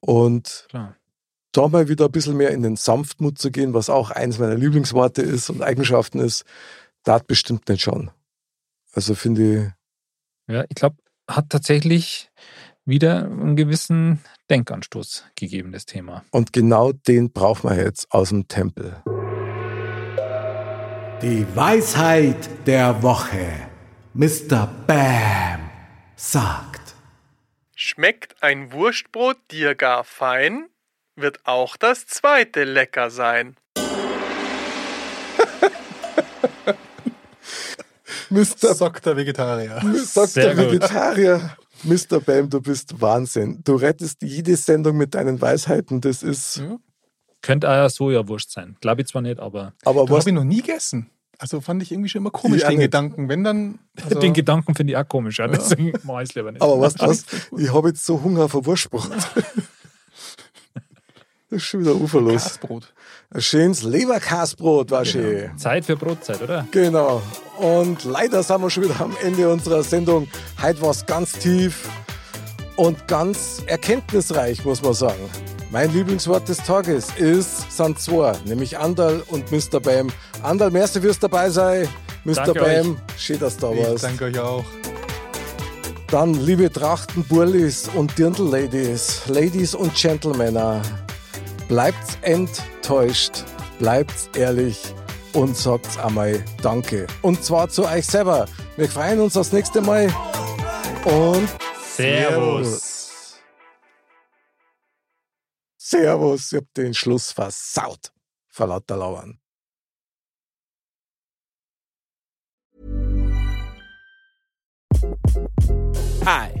Und Klar. da mal wieder ein bisschen mehr in den Sanftmut zu gehen, was auch eins meiner Lieblingsworte ist und Eigenschaften ist, da bestimmt nicht schon. Also finde Ja, ich glaube, hat tatsächlich wieder einen gewissen Denkanstoß gegeben, das Thema. und genau den brauchen wir jetzt aus dem Tempel. Die Weisheit der Woche. Mr. Bam sagt. Schmeckt ein Wurstbrot dir gar fein, wird auch das zweite lecker sein. Mr. Sagt der Vegetarier. Sagt Sehr der gut. Vegetarier. Mr. Bam, du bist Wahnsinn. Du rettest jede Sendung mit deinen Weisheiten. Das ist. Ja. Könnte auch ja Sojawurst sein. Glaube ich zwar nicht, aber Aber Das was, habe ich noch nie gegessen. Also fand ich irgendwie schon immer komisch, Ja, den nicht. Gedanken. Wenn dann. Also, Den Gedanken finde ich auch komisch, ja. deswegen mache ich es lieber nicht. Aber du was? Ich habe jetzt so Hunger auf Wurstbrot. Das ist schon wieder uferlos. Kasbrot. Ein schönes Leberkasbrot war schön. Zeit für Brotzeit, oder? Genau. Und leider sind wir schon wieder am Ende unserer Sendung. Heute war es ganz tief und ganz erkenntnisreich, muss man sagen. Mein Lieblingswort des Tages ist, sind zwei, nämlich Andal und Mr. Bam. Andal, merci fürs dabei sein. Mr. Danke Bam, schön, dass du da Ich warst. danke euch auch. Dann, liebe Trachtenburlis und Dirndl-Ladies, Ladies und Gentlemen, bleibt's enttäuscht, bleibt's ehrlich und sagt's einmal Danke. Und zwar zu euch selber. Wir freuen uns aufs nächste Mal und Servus. Servus. Ich hab den Schluss versaut. Vor lauter Lauern. Hi,